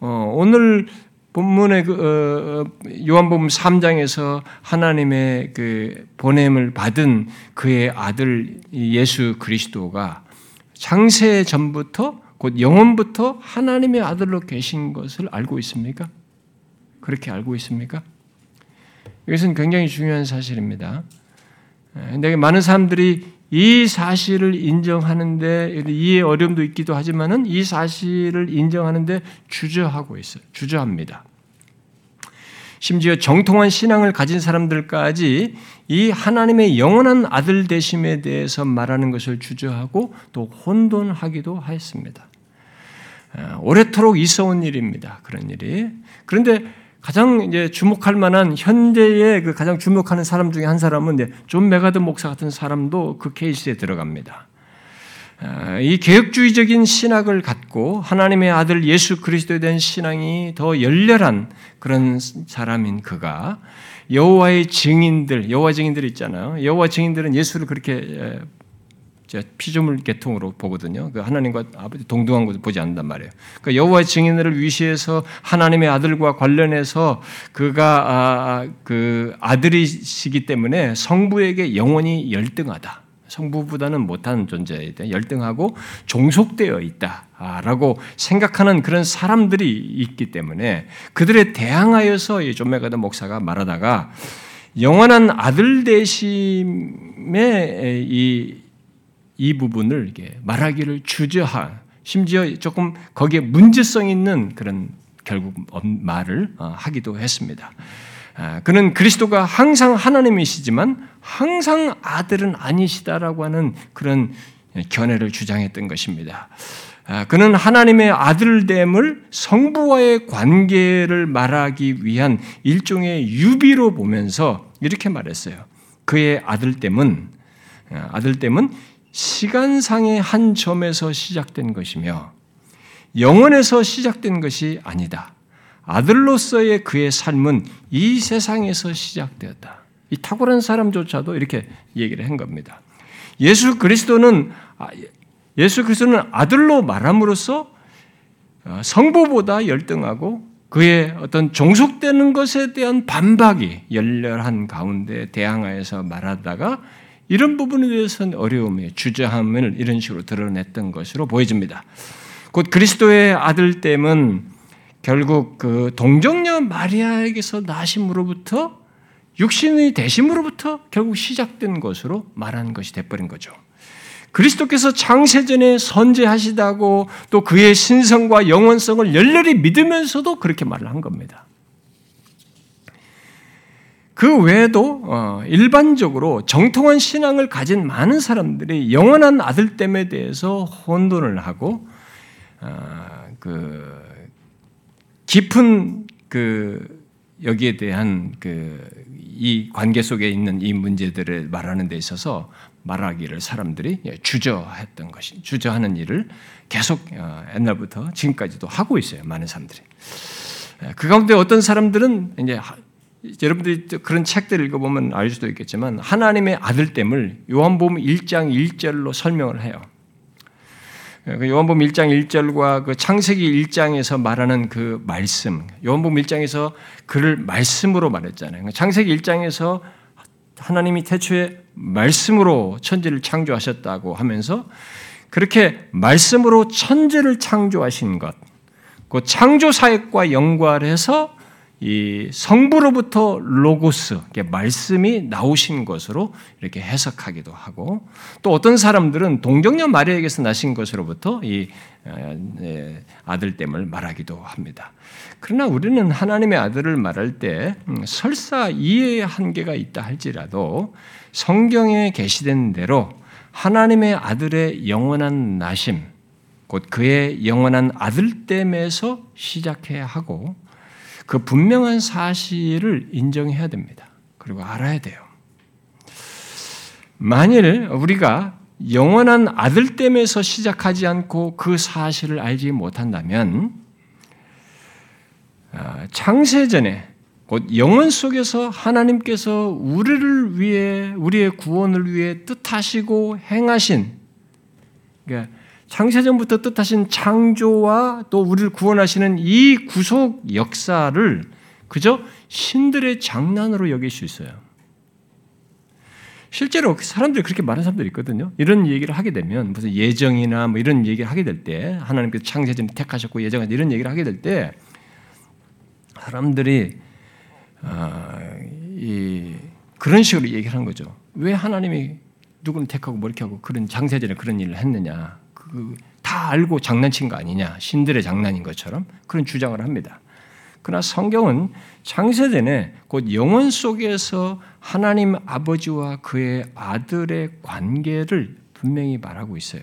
A: 어, 오늘 본문의 그, 어, 어 요한복음 3장에서 하나님의 그 보냄을 받은 그의 아들 예수 그리스도가 장세 전부터 곧 영원부터 하나님의 아들로 계신 것을 알고 있습니까? 그렇게 알고 있습니까? 이것은 굉장히 중요한 사실입니다. 근데 많은 사람들이 이 사실을 인정하는데 이해 어려움도 있기도 하지만은 이 사실을 인정하는데 주저하고 있어요. 주저합니다. 심지어 정통한 신앙을 가진 사람들까지 이 하나님의 영원한 아들 되심에 대해서 말하는 것을 주저하고 또 혼돈하기도 하였습니다. 오래도록 있어온 일입니다. 그런 일이. 그런데 가장 이제 주목할 만한 현대의 그 가장 주목하는 사람 중에 한 사람은 존 맥아더 목사 같은 사람도 그 케이스에 들어갑니다. 아, 이 개혁주의적인 신학을 갖고 하나님의 아들 예수 그리스도에 대한 신앙이 더 열렬한 그런 사람인 그가 여호와의 증인들, 여호와 증인들 있잖아요. 여호와 증인들은 예수를 그렇게 피조물 계통으로 보거든요. 그 하나님과 아버지 동등한 것을 보지 않는단 말이에요. 그 여호와의 증인을 위시해서 하나님의 아들과 관련해서 그가 아, 아, 그 아들이시기 때문에 성부에게 영원히 열등하다. 성부보다는 못한 존재에 대해 열등하고 종속되어 있다라고 생각하는 그런 사람들이 있기 때문에 그들에 대항하여서 이 존 맥아더 목사가 말하다가 영원한 아들 되심의 이 이 부분을 말하기를 주저하, 심지어 조금 거기에 문제성 있는 그런 결국 말을 어, 하기도 했습니다. 아, 그는 그리스도가 항상 하나님이시지만 항상 아들은 아니시다라고 하는 그런 견해를 주장했던 것입니다. 아, 그는 하나님의 아들됨을 성부와의 관계를 말하기 위한 일종의 유비로 보면서 이렇게 말했어요. 그의 아들됨은 아, 아들됨은 시간상의 한 점에서 시작된 것이며 영원에서 시작된 것이 아니다. 아들로서의 그의 삶은 이 세상에서 시작되었다. 이 탁월한 사람조차도 이렇게 얘기를 한 겁니다. 예수 그리스도는 아, 예수 그리스도는 아들로 말함으로써 어, 성부보다 열등하고 그의 어떤 종속되는 것에 대한 반박이 열렬한 가운데 대항하여서 말하다가 이런 부분에 대해서는 어려움에 주저함을 이런 식으로 드러냈던 것으로 보여집니다. 곧 그리스도의 아들 됨은 결국 그 동정녀 마리아에게서 나심으로부터 육신의 대심으로부터 결국 시작된 것으로 말하는 것이 돼버린 거죠. 그리스도께서 창세전에 선제하시다고 또 그의 신성과 영원성을 열렬히 믿으면서도 그렇게 말을 한 겁니다. 그 외에도 어, 일반적으로 정통한 신앙을 가진 많은 사람들이 영원한 아들됨에 대해서 혼돈을 하고 어, 그 깊은 그 여기에 대한 그 이 관계 속에 있는 이 문제들을 말하는 데 있어서 말하기를 사람들이 주저했던 것이 주저하는 일을 계속 어, 옛날부터 지금까지도 하고 있어요. 많은 사람들이. 그 가운데 어떤 사람들은 이제 여러분들이 그런 책들 읽어보면 알 수도 있겠지만 하나님의 아들됨을 요한복음 1장 1절로 설명을 해요. 그 요한복음 1장 1절과 그 창세기 1장에서 말하는 그 말씀, 요한복음 1장에서 그를 말씀으로 말했잖아요. 창세기 1장에서 하나님이 태초에 말씀으로 천지를 창조하셨다고 하면서 그렇게 말씀으로 천지를 창조하신 것, 그 창조 사역과 연관해서 이 성부로부터 로고스, 말씀이 나오신 것으로 이렇게 해석하기도 하고 또 어떤 사람들은 동정녀 마리아에게서 나신 것으로부터 이 어, 네, 아들됨을 말하기도 합니다. 그러나 우리는 하나님의 아들을 말할 때 음, 설사 이해의 한계가 있다 할지라도 성경에 게시된 대로 하나님의 아들의 영원한 나심, 곧 그의 영원한 아들됨에서 시작해야 하고 그 분명한 사실을 인정해야 됩니다. 그리고 알아야 돼요. 만일 우리가 영원한 아들됨에서 시작하지 않고 그 사실을 알지 못한다면 아, 창세전에 곧 영원 속에서 하나님께서 우리를 위해 우리의 구원을 위해 뜻하시고 행하신 그러니까 창세전부터 뜻하신 창조와 또 우리를 구원하시는 이 구속 역사를 그저 신들의 장난으로 여길 수 있어요. 실제로 사람들이 그렇게 말하는 사람들이 있거든요. 이런 얘기를 하게 되면 무슨 예정이나 뭐 이런 얘기를 하게 될 때 하나님께서 창세전 택하셨고 예정하셨 이런 얘기를 하게 될 때 사람들이 아, 이 그런 식으로 얘기를 하는 거죠. 왜 하나님이 누구는 택하고 뭐 이렇게 하고 그런 장세전에 그런 일을 했느냐? 그 다 알고 장난친 거 아니냐? 신들의 장난인 것처럼 그런 주장을 합니다. 그러나 성경은 창세전에 곧 영원 속에서 하나님 아버지와 그의 아들의 관계를 분명히 말하고 있어요.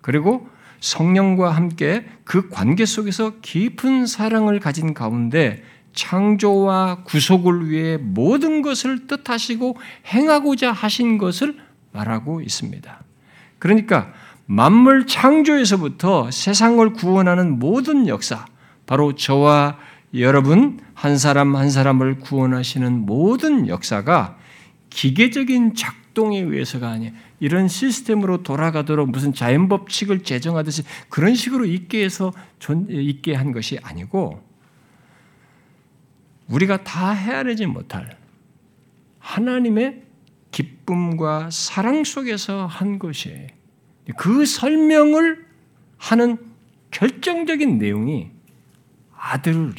A: 그리고 성령과 함께 그 관계 속에서 깊은 사랑을 가진 가운데 창조와 구속을 위해 모든 것을 뜻하시고 행하고자 하신 것을 말하고 있습니다. 그러니까 만물 창조에서부터 세상을 구원하는 모든 역사, 바로 저와 여러분 한 사람 한 사람을 구원하시는 모든 역사가 기계적인 작동에 의해서가 아니에요. 이런 시스템으로 돌아가도록 무슨 자연 법칙을 제정하듯이 그런 식으로 있게 해서 있게 한 것이 아니고 우리가 다 헤아리지 못할 하나님의 기쁨과 사랑 속에서 한 것이 그 설명을 하는 결정적인 내용이 아들을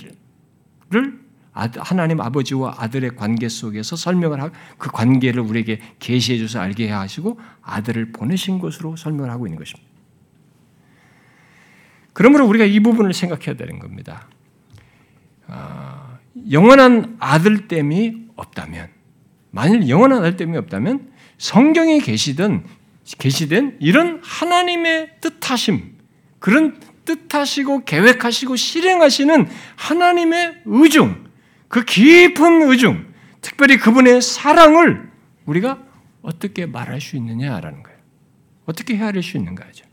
A: 하나님 아버지와 아들의 관계 속에서 설명을 하고 그 관계를 우리에게 계시해 줘서 알게 하시고 아들을 보내신 것으로 설명을 하고 있는 것입니다. 그러므로 우리가 이 부분을 생각해야 되는 겁니다. 아, 영원한 아들됨이 없다면, 만일 영원한 아들됨이 없다면 성경에 계시던 계시된 이런 하나님의 뜻하심, 그런 뜻하시고 계획하시고 실행하시는 하나님의 의중, 그 깊은 의중, 특별히 그분의 사랑을 우리가 어떻게 말할 수 있느냐라는 거예요. 어떻게 헤아릴 수 있는가죠.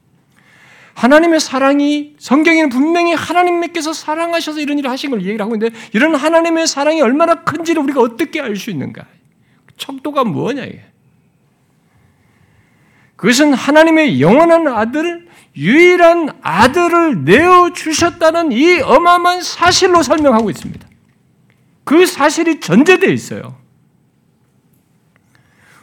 A: 하나님의 사랑이 성경에는 분명히 하나님께서 사랑하셔서 이런 일을 하신 걸 얘기를 하고 있는데 이런 하나님의 사랑이 얼마나 큰지를 우리가 어떻게 알 수 있는가? 척도가 뭐냐 이게? 그것은 하나님의 영원한 아들, 유일한 아들을 내어 주셨다는 이 어마어마한 사실로 설명하고 있습니다. 그 사실이 전제되어 있어요.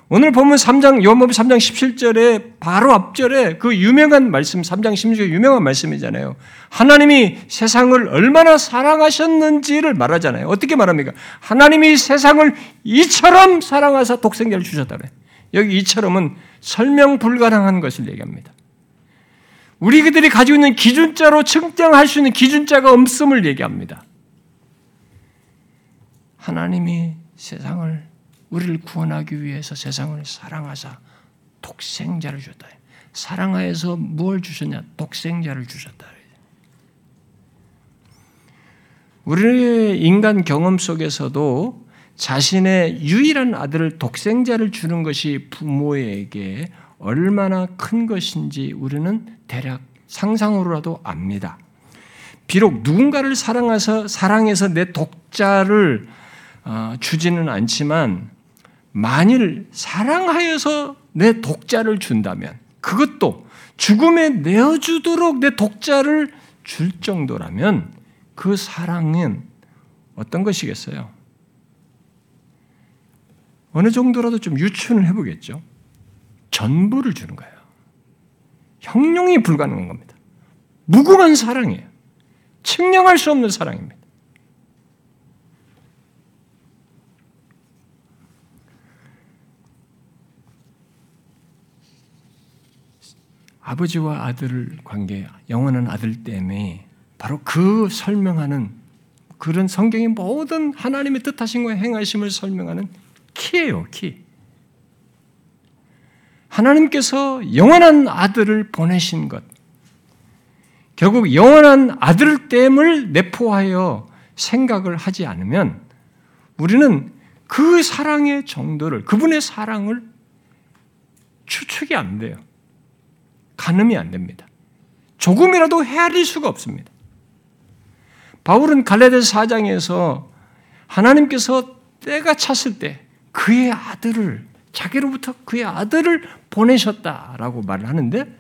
A: 오늘 보면 3장 요한복음 3장 17절에 바로 앞절에 그 유명한 말씀 3장 16절 유명한 말씀이잖아요. 하나님이 세상을 얼마나 사랑하셨는지를 말하잖아요. 어떻게 말합니까? 하나님이 세상을 이처럼 사랑하사 독생자를 주셨다 그래. 여기 이처럼은 설명 불가능한 것을 얘기합니다. 우리 그들이 가지고 있는 기준자로 측정할 수 있는 기준자가 없음을 얘기합니다. 하나님이
B: 세상을 우리를 구원하기 위해서 세상을 사랑하사 독생자를 주셨다. 사랑하여서 뭘 주셨냐? 독생자를 주셨다. 우리의 인간 경험 속에서도 자신의 유일한 아들을 독생자를 주는 것이 부모에게 얼마나 큰 것인지 우리는 대략 상상으로라도 압니다. 비록 누군가를 사랑해서 사랑해서 내 독자를 어, 주지는 않지만 만일 사랑하여서 내 독자를 준다면 그것도 죽음에 내어주도록 내 독자를 줄 정도라면 그 사랑은 어떤 것이겠어요? 어느 정도라도 좀 유추를 해보겠죠. 전부를 주는 거예요. 형용이 불가능한 겁니다. 무궁한 사랑이에요. 측량할 수 없는 사랑입니다. 아버지와 아들 관계, 영원한 아들 때문에 바로 그 설명하는 그런 성경의 모든 하나님의 뜻하신 과 행하심을 설명하는 키예요, 키. 하나님께서 영원한 아들을 보내신 것. 결국 영원한 아들 됨을 내포하여 생각을 하지 않으면 우리는 그 사랑의 정도를, 그분의 사랑을 추측이 안 돼요. 가늠이 안 됩니다. 조금이라도 헤아릴 수가 없습니다. 바울은 갈라데 4장에서 하나님께서 때가 찼을 때 그의 아들을 자기로부터 그의 아들을 보내셨다라고 말을 하는데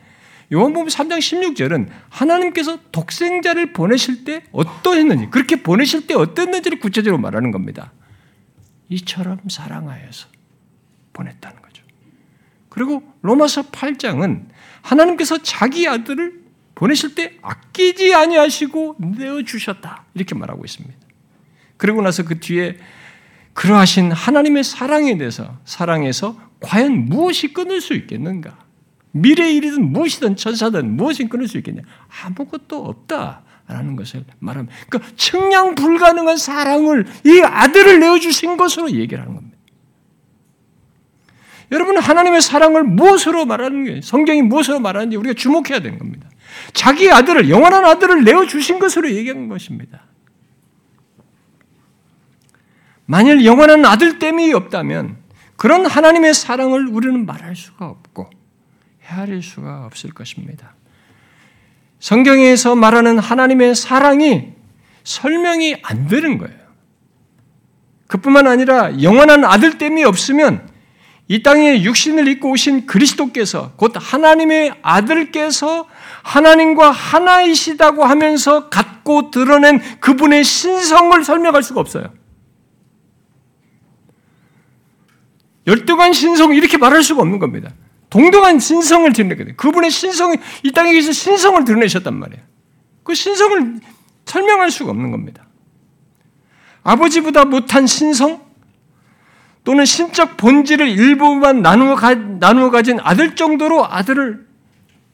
B: 요한복음 3장 16절은 하나님께서 독생자를 보내실 때 어떠했는지 그렇게 보내실 때 어땠는지를 구체적으로 말하는 겁니다. 이처럼 사랑하여서 보냈다는 거죠. 그리고 로마서 8장은 하나님께서 자기 아들을 보내실 때 아끼지 아니하시고 내어 주셨다 이렇게 말하고 있습니다. 그리고 나서 그 뒤에 그러하신 하나님의 사랑에 대해서 사랑에서 과연 무엇이 끊을 수 있겠는가? 미래 일이든 무엇이든 천사든 무엇이 끊을 수 있겠냐? 아무것도 없다라는 것을 말하면 그러니까 측량 불가능한 사랑을 이 아들을 내어 주신 것으로 얘기를 하는 겁니다. 여러분 하나님의 사랑을 무엇으로 말하는 게 성경이 무엇으로 말하는지 우리가 주목해야 되는 겁니다. 자기 아들을 영원한 아들을 내어 주신 것으로 얘기한 것입니다. 만일 영원한 아들됨이 없다면 그런 하나님의 사랑을 우리는 말할 수가 없고 헤아릴 수가 없을 것입니다. 성경에서 말하는 하나님의 사랑이 설명이 안 되는 거예요. 그뿐만 아니라 영원한 아들됨이 없으면 이 땅에 육신을 입고 오신 그리스도께서 곧 하나님의 아들께서 하나님과 하나이시다고 하면서 갖고 드러낸 그분의 신성을 설명할 수가 없어요. 열등한 신성 이렇게 말할 수가 없는 겁니다. 동등한 신성을 드러내거든요. 그분의 신성이 이 땅에 계신 신성을 드러내셨단 말이에요. 그 신성을 설명할 수가 없는 겁니다. 아버지보다 못한 신성 또는 신적 본질을 일부만 나누어, 가, 나누어 가진 아들 정도로 아들을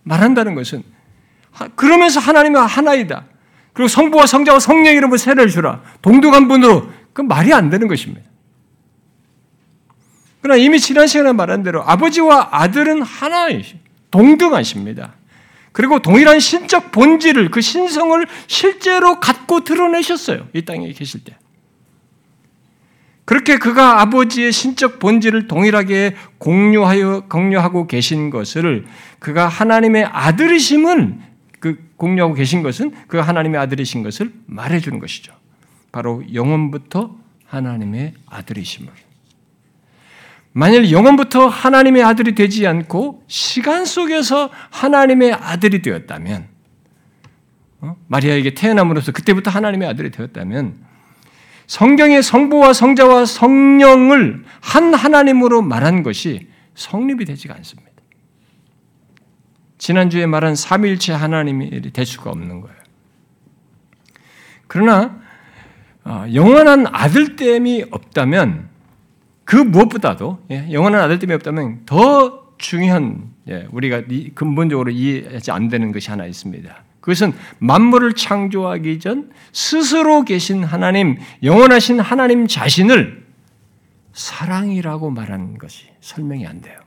B: 말한다는 것은 그러면서 하나님은 하나이다. 그리고 성부와 성자와 성령 이름으로 세례를 주라. 동등한 분으로 그 말이 안 되는 것입니다. 그러나 이미 지난 시간에 말한 대로 아버지와 아들은 하나이시 동등하십니다. 그리고 동일한 신적 본질을 그 신성을 실제로 갖고 드러내셨어요. 이 땅에 계실 때. 그렇게 그가 아버지의 신적 본질을 동일하게 공유하여 공유하고 계신 것을 그가 하나님의 아들이심을 그 공유하고 계신 것은 그 하나님의 아들이신 것을 말해 주는 것이죠. 바로 영원부터 하나님의 아들이심을. 만일 영원부터 하나님의 아들이 되지 않고 시간 속에서 하나님의 아들이 되었다면, 어? 마리아에게 태어남으로써 그때부터 하나님의 아들이 되었다면, 성경의 성부와 성자와 성령을 한 하나님으로 말한 것이 성립이 되지가 않습니다. 지난주에 말한 삼일체 하나님이 될 수가 없는 거예요. 그러나 어, 영원한 아들됨이 없다면 그 무엇보다도 예, 영원한 아들됨이 없다면 더 중요한 예, 우리가 근본적으로 이해하지 안 되는 것이 하나 있습니다. 그것은 만물을 창조하기 전 스스로 계신 하나님, 영원하신 하나님 자신을 사랑이라고 말하는 것이 설명이 안 돼요.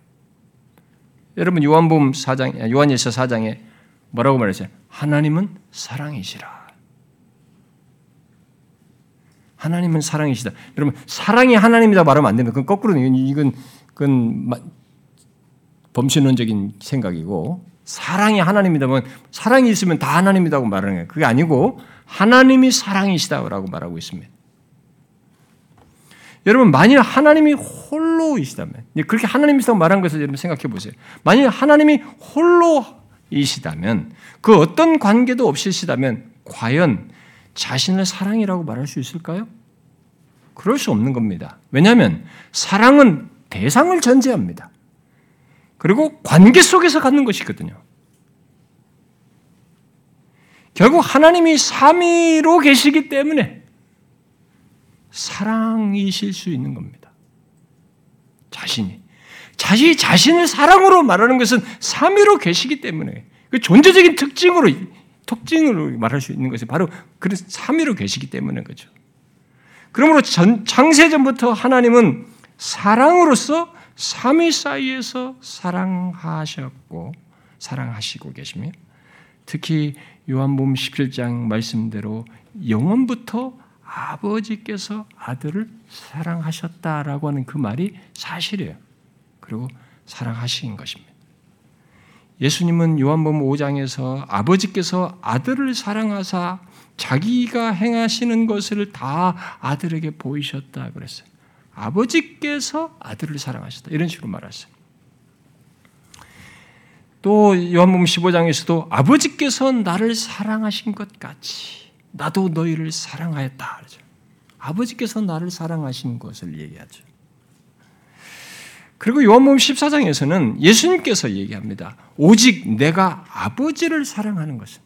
B: 여러분 요한복음 4장 요한일서 4장에 뭐라고 말했어요? 하나님은 사랑이시라. 하나님은 사랑이시다. 여러분 사랑이 하나님이다 말하면 안 됩니다. 그건 거꾸로 이건 그건 범신론적인 생각이고 사랑이 하나님이다면 사랑이 있으면 다 하나님이다고 말하는 거예요. 그게 아니고 하나님이 사랑이시다라고 말하고 있습니다. 여러분 만일 하나님이 홀로이시다면 그렇게 하나님이시다고 말한 것을 여러분 생각해 보세요. 만일 하나님이 홀로이시다면 그 어떤 관계도 없으시다면 과연 자신을 사랑이라고 말할 수 있을까요? 그럴 수 없는 겁니다. 왜냐하면 사랑은 대상을 전제합니다. 그리고 관계 속에서 갖는 것이거든요. 결국 하나님이 삼위로 계시기 때문에 사랑이실 수 있는 겁니다. 자신이. 자신이 자신을 사랑으로 말하는 것은 삼위로 계시기 때문에 그 존재적인 특징으로 특징으로 말할 수 있는 것이 바로 그런 삼위로 계시기 때문에 그죠. 그러므로 전, 창세전부터 하나님은 사랑으로서 삼위 사이에서 사랑하셨고 사랑하시고 계시며 특히 요한복음 17장 말씀대로 영원부터 아버지께서 아들을 사랑하셨다라고 하는 그 말이 사실이에요. 그리고 사랑하신 것입니다. 예수님은 요한복음 5장에서 아버지께서 아들을 사랑하사 자기가 행하시는 것을 다 아들에게 보이셨다 그랬어요. 아버지께서 아들을 사랑하셨다. 이런 식으로 말했어요. 또 요한복음 15장에서도 아버지께서 나를 사랑하신 것 같이 나도 너희를 사랑하였다. 그러죠. 아버지께서 나를 사랑하신 것을 얘기하죠. 그리고 요한복음 14장에서는 예수님께서 얘기합니다. 오직 내가 아버지를 사랑하는 것은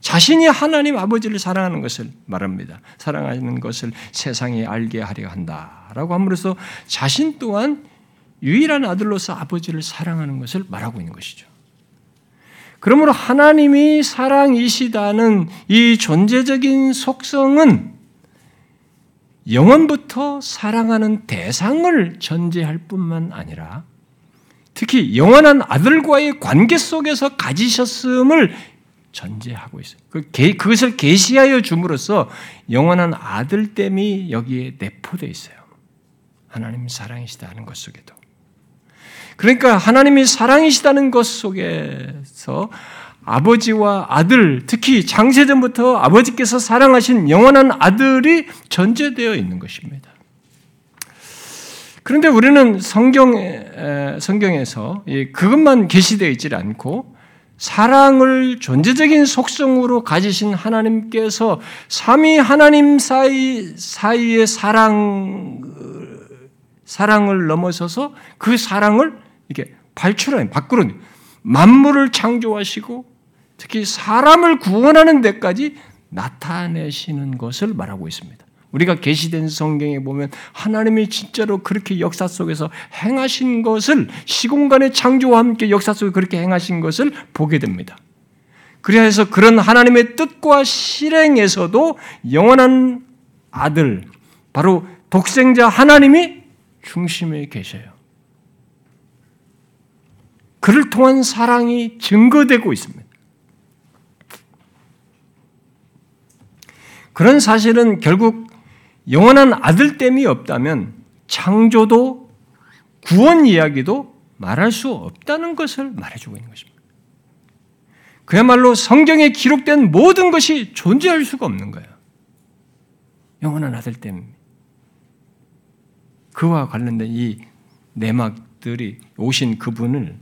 B: 자신이 하나님 아버지를 사랑하는 것을 말합니다. 사랑하는 것을 세상에 알게 하려 한다라고 함으로써 자신 또한 유일한 아들로서 아버지를 사랑하는 것을 말하고 있는 것이죠. 그러므로 하나님이 사랑이시다는 이 존재적인 속성은 영원부터 사랑하는 대상을 전제할 뿐만 아니라 특히 영원한 아들과의 관계 속에서 가지셨음을 전제하고 있어요. 그 그것을 계시하여 줌으로써 영원한 아들됨이 여기에 내포되어 있어요. 하나님 사랑이시다는 것 속에도. 그러니까 하나님이 사랑이시다는 것 속에서 아버지와 아들, 특히 장세전부터 아버지께서 사랑하신 영원한 아들이 전제되어 있는 것입니다. 그런데 우리는 성경 성경에서 그것만 계시되어 있지 않고 사랑을 존재적인 속성으로 가지신 하나님께서 삼위 하나님 사이 사이의 사랑 사랑을 넘어서서 그 사랑을 이렇게 발출하는 밖으로 만물을 창조하시고 특히 사람을 구원하는 데까지 나타내시는 것을 말하고 있습니다. 우리가 계시된 성경에 보면 하나님이 진짜로 그렇게 역사 속에서 행하신 것을 시공간의 창조와 함께 역사 속에 그렇게 행하신 것을 보게 됩니다. 그래서 그런 하나님의 뜻과 실행에서도 영원한 아들, 바로 독생자 하나님이 중심에 계셔요. 그를 통한 사랑이 증거되고 있습니다. 그런 사실은 결국 영원한 아들됨이 없다면 창조도 구원 이야기도 말할 수 없다는 것을 말해주고 있는 것입니다. 그야말로 성경에 기록된 모든 것이 존재할 수가 없는 거예요. 영원한 아들됨. 그와 관련된 이 내막들이 오신 그분을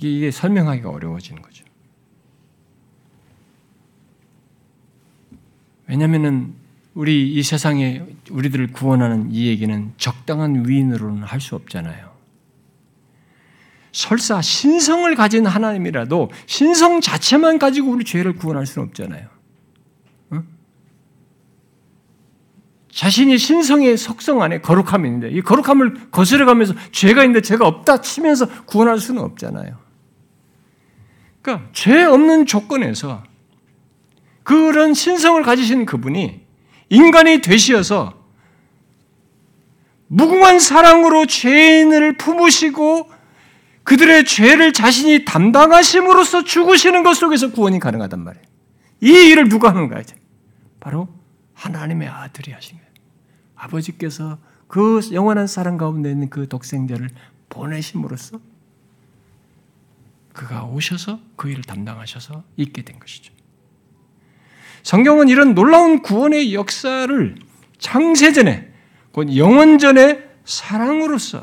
B: 이게 설명하기가 어려워지는 거죠. 왜냐하면은 우리 이 세상에 우리들을 구원하는 이 얘기는 적당한 위인으로는 할 수 없잖아요. 설사 신성을 가진 하나님이라도 신성 자체만 가지고 우리 죄를 구원할 수는 없잖아요. 자신이 신성의 속성 안에 거룩함이 있는데 이 거룩함을 거스려가면서 죄가 있는데 죄가 없다 치면서 구원할 수는 없잖아요. 그러니까 죄 없는 조건에서 그런 신성을 가지신 그분이 인간이 되시어서 무궁한 사랑으로 죄인을 품으시고 그들의 죄를 자신이 담당하심으로써 죽으시는 것 속에서 구원이 가능하단 말이에요. 이 일을 누가 하는가 이제? 바로 하나님의 아들이 하신 거예요. 아버지께서 그 영원한 사랑 가운데 있는 그 독생자를 보내심으로써 그가 오셔서 그 일을 담당하셔서 있게 된 것이죠. 성경은 이런 놀라운 구원의 역사를 창세전에 곧 영원전의 사랑으로서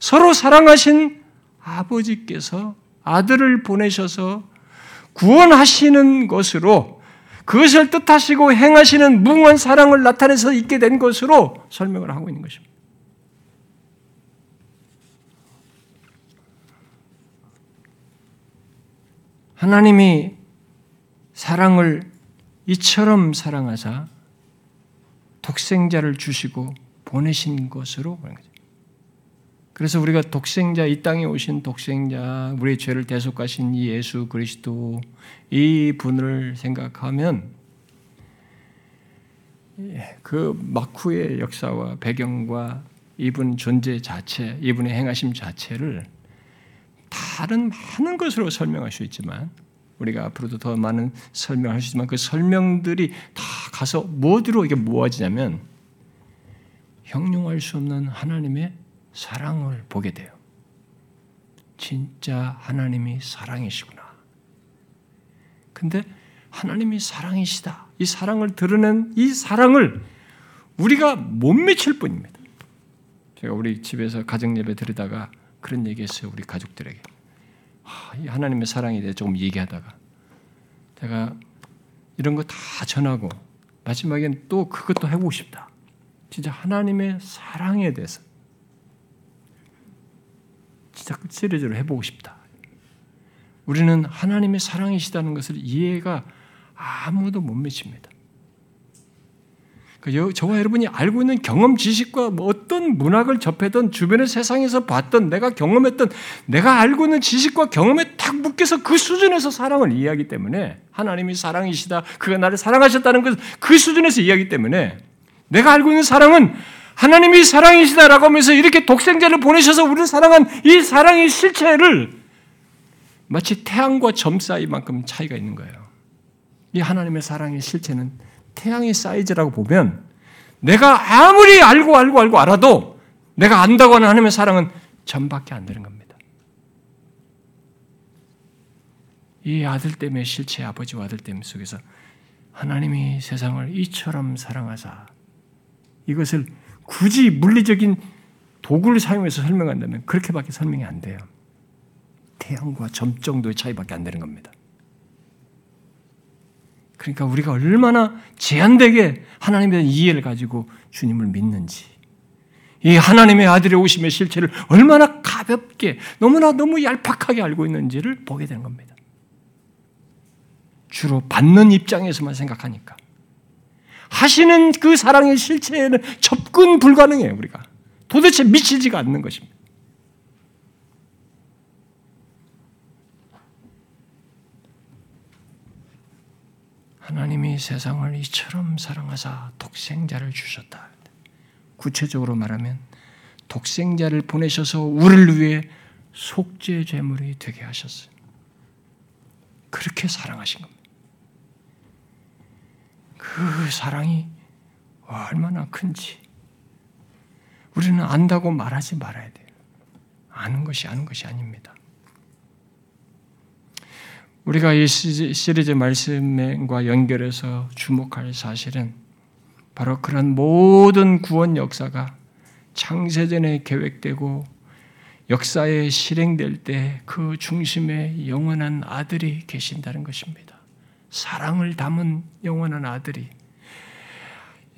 B: 서로 사랑하신 아버지께서 아들을 보내셔서 구원하시는 것으로 그것을 뜻하시고 행하시는 무한 사랑을 나타내서 있게 된 것으로 설명을 하고 있는 것입니다. 하나님이 사랑을 이처럼 사랑하사 독생자를 주시고 보내신 것으로 그런 거죠. 그래서 우리가 독생자 이 땅에 오신 독생자 우리의 죄를 대속하신 이 예수 그리스도 이 분을 생각하면 예, 그 마쿠의 역사와 배경과 이분 존재 자체, 이분의 행하심 자체를 다른 많은 것으로 설명할 수 있지만 우리가 앞으로도 더 많은 설명할 수 있지만 그 설명들이 다 가서 뭐로 이게 모아지냐면 형용할 수 없는 하나님의 사랑을 보게 돼요. 진짜 하나님이 사랑이시구나. 근데 하나님이 사랑이시다. 이 사랑을 드러낸 이 사랑을 우리가 못 미칠 뿐입니다. 제가 우리 집에서 가정 예배 드리다가 그런 얘기했어요. 우리 가족들에게. 하나님의 사랑에 대해 조금 얘기하다가 제가 이런 거 다 전하고 마지막엔 또 그것도 해보고 싶다. 진짜 하나님의 사랑에 대해서 진짜 시리즈로 해보고 싶다. 우리는 하나님의 사랑이시다는 것을 이해가 아무도 못 미칩니다. 그러니까 저와 여러분이 알고 있는 경험 지식과 뭐 어떤 문학을 접했던 주변의 세상에서 봤던 내가 경험했던 내가 알고 있는 지식과 경험에 딱 묶여서 그 수준에서 사랑을 이해하기 때문에 하나님이 사랑이시다. 그가 나를 사랑하셨다는 것그 수준에서 이해하기 때문에 내가 알고 있는 사랑은 하나님이 사랑이시다라고 하면서 이렇게 독생자를 보내셔서 우리를 사랑한 이 사랑의 실체를 마치 태양과 점 사이만큼 차이가 있는 거예요. 이 하나님의 사랑의 실체는 태양의 사이즈라고 보면 내가 아무리 알고 알고 알고 알아도 내가 안다고 하는 하나님의 사랑은 점밖에 안 되는 겁니다. 이 아들 때문에 실체 아버지와 아들 때문에 속에서 하나님이 세상을 이처럼 사랑하사 이것을 굳이 물리적인 도구를 사용해서 설명한다면 그렇게밖에 설명이 안 돼요. 태양과 점 정도의 차이밖에 안 되는 겁니다. 그러니까 우리가 얼마나 제한되게 하나님에 대한 이해를 가지고 주님을 믿는지, 이 하나님의 아들의 오심의 실체를 얼마나 가볍게, 너무나 너무 얄팍하게 알고 있는지를 보게 되는 겁니다. 주로 받는 입장에서만 생각하니까. 하시는 그 사랑의 실체에는 접근 불가능해요, 우리가. 도대체 미치지가 않는 것입니다. 하나님이 세상을 이처럼 사랑하사 독생자를 주셨다. 구체적으로 말하면 독생자를 보내셔서 우리를 위해 속죄 제물이 되게 하셨어요. 그렇게 사랑하신 겁니다. 그 사랑이 얼마나 큰지 우리는 안다고 말하지 말아야 돼요. 아는 것이 아는 것이 아닙니다. 우리가 이 시리즈 말씀과 연결해서 주목할 사실은 바로 그런 모든 구원 역사가 창세전에 계획되고 역사에 실행될 때 그 중심에 영원한 아들이 계신다는 것입니다. 사랑을 담은 영원한 아들이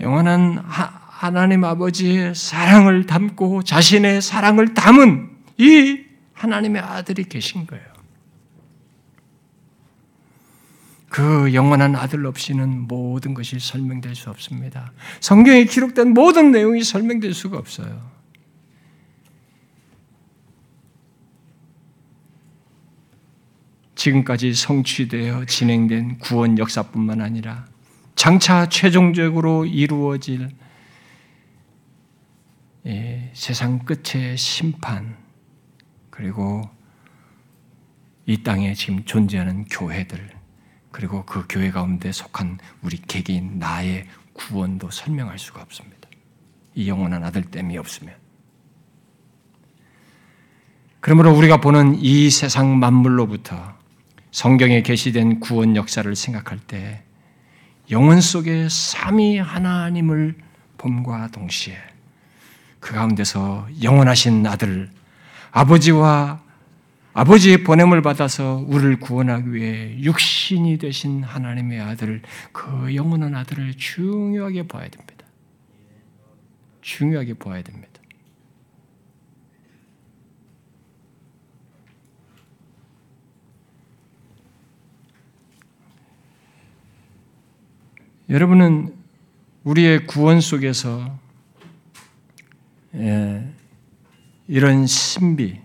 B: 영원한 하나님 아버지의 사랑을 담고 자신의 사랑을 담은 이 하나님의 아들이 계신 거예요. 그 영원한 아들 없이는 모든 것이 설명될 수 없습니다. 성경에 기록된 모든 내용이 설명될 수가 없어요. 지금까지 성취되어 진행된 구원 역사뿐만 아니라 장차 최종적으로 이루어질 예, 세상 끝의 심판 그리고 이 땅에 지금 존재하는 교회들 그리고 그 교회 가운데 속한 우리 개개인 나의 구원도 설명할 수가 없습니다. 이 영원한 아들 땜이 없으면. 그러므로 우리가 보는 이 세상 만물로부터 성경에 게시된 구원 역사를 생각할 때 영혼 속에 삼위 하나님을 봄과 동시에 그 가운데서 영원하신 아들 아버지와 아버지의 보냄을 받아서 우리를 구원하기 위해 육신이 되신 하나님의 아들, 그 영원한 아들을 중요하게 봐야 됩니다. 중요하게 봐야 됩니다. 여러분은 우리의 구원 속에서 예, 이런 신비,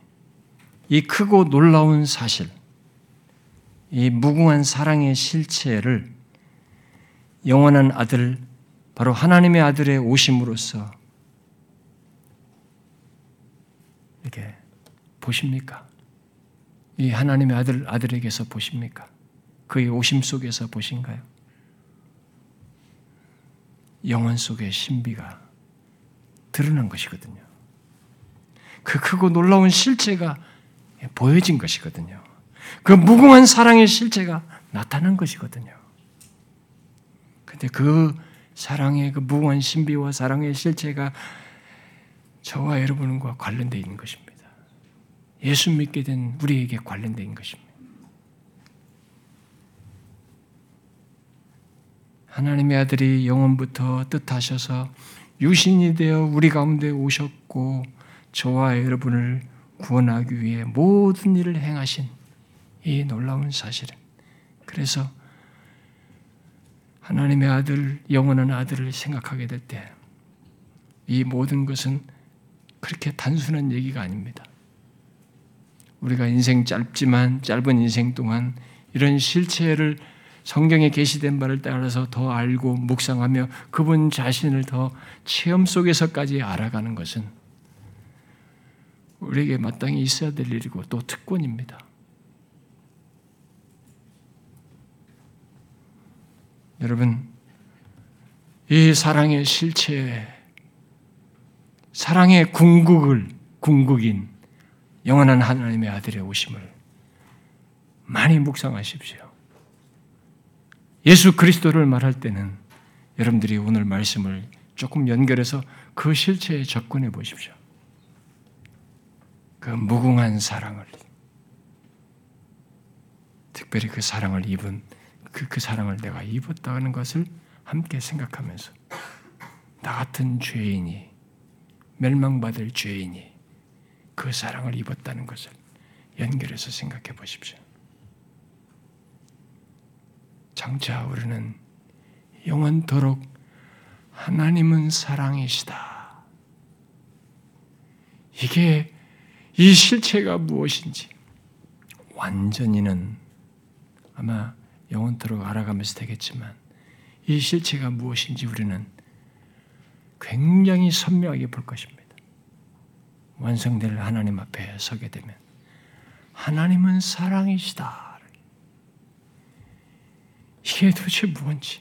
B: 이 크고 놀라운 사실, 이 무궁한 사랑의 실체를 영원한 아들, 바로 하나님의 아들의 오심으로써 이렇게 보십니까? 이 하나님의 아들, 아들에게서 보십니까? 그의 오심 속에서 보신가요? 영원 속의 신비가 드러난 것이거든요. 그 크고 놀라운 실체가 보여진 것이거든요. 그 무궁한 사랑의 실체가 나타난 것이거든요. 근데 그 사랑의 그 무궁한 신비와 사랑의 실체가 저와 여러분과 관련되어 있는 것입니다. 예수 믿게 된 우리에게 관련되어 있는 것입니다. 하나님의 아들이 영원부터 뜻하셔서 유신이 되어 우리 가운데 오셨고 저와 여러분을 구원하기 위해 모든 일을 행하신 이 놀라운 사실은 그래서 하나님의 아들, 영원한 아들을 생각하게 될 때 이 모든 것은 그렇게 단순한 얘기가 아닙니다. 우리가 인생 짧지만 짧은 인생 동안 이런 실체를 성경에 게시된 바를 따라서 더 알고 묵상하며 그분 자신을 더 체험 속에서까지 알아가는 것은 우리에게 마땅히 있어야 될 일이고 또 특권입니다. 여러분, 이 사랑의 실체, 사랑의 궁극을, 궁극인 영원한 하나님의 아들의 오심을 많이 묵상하십시오. 예수 그리스도를 말할 때는 여러분들이 오늘 말씀을 조금 연결해서 그 실체에 접근해 보십시오. 그 무궁한 사랑을 특별히 그 사랑을 입은 그, 그 사랑을 내가 입었다는 것을 함께 생각하면서 나 같은 죄인이 멸망받을 죄인이 그 사랑을 입었다는 것을 연결해서 생각해 보십시오. 장차 우리는 영원토록 하나님은 사랑이시다. 이게 이 실체가 무엇인지 완전히는 아마 영원토록 알아가면서 되겠지만 이 실체가 무엇인지 우리는 굉장히 선명하게 볼 것입니다. 완성될 하나님 앞에 서게 되면 하나님은 사랑이시다. 이게 도대체 무엇인지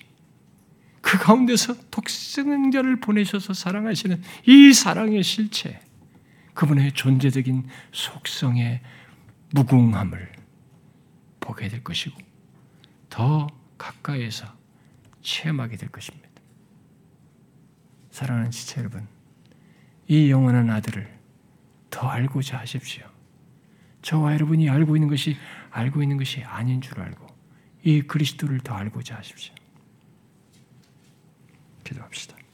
B: 그 가운데서 독생자를 보내셔서 사랑하시는 이 사랑의 실체 그분의 존재적인 속성의 무궁함을 보게 될 것이고 더 가까이에서 체험하게 될 것입니다. 사랑하는 지체 여러분, 이 영원한 아들을 더 알고자 하십시오. 저와 여러분이 알고 있는 것이 알고 있는 것이 아닌 줄 알고 이 그리스도를 더 알고자 하십시오. 기도합시다.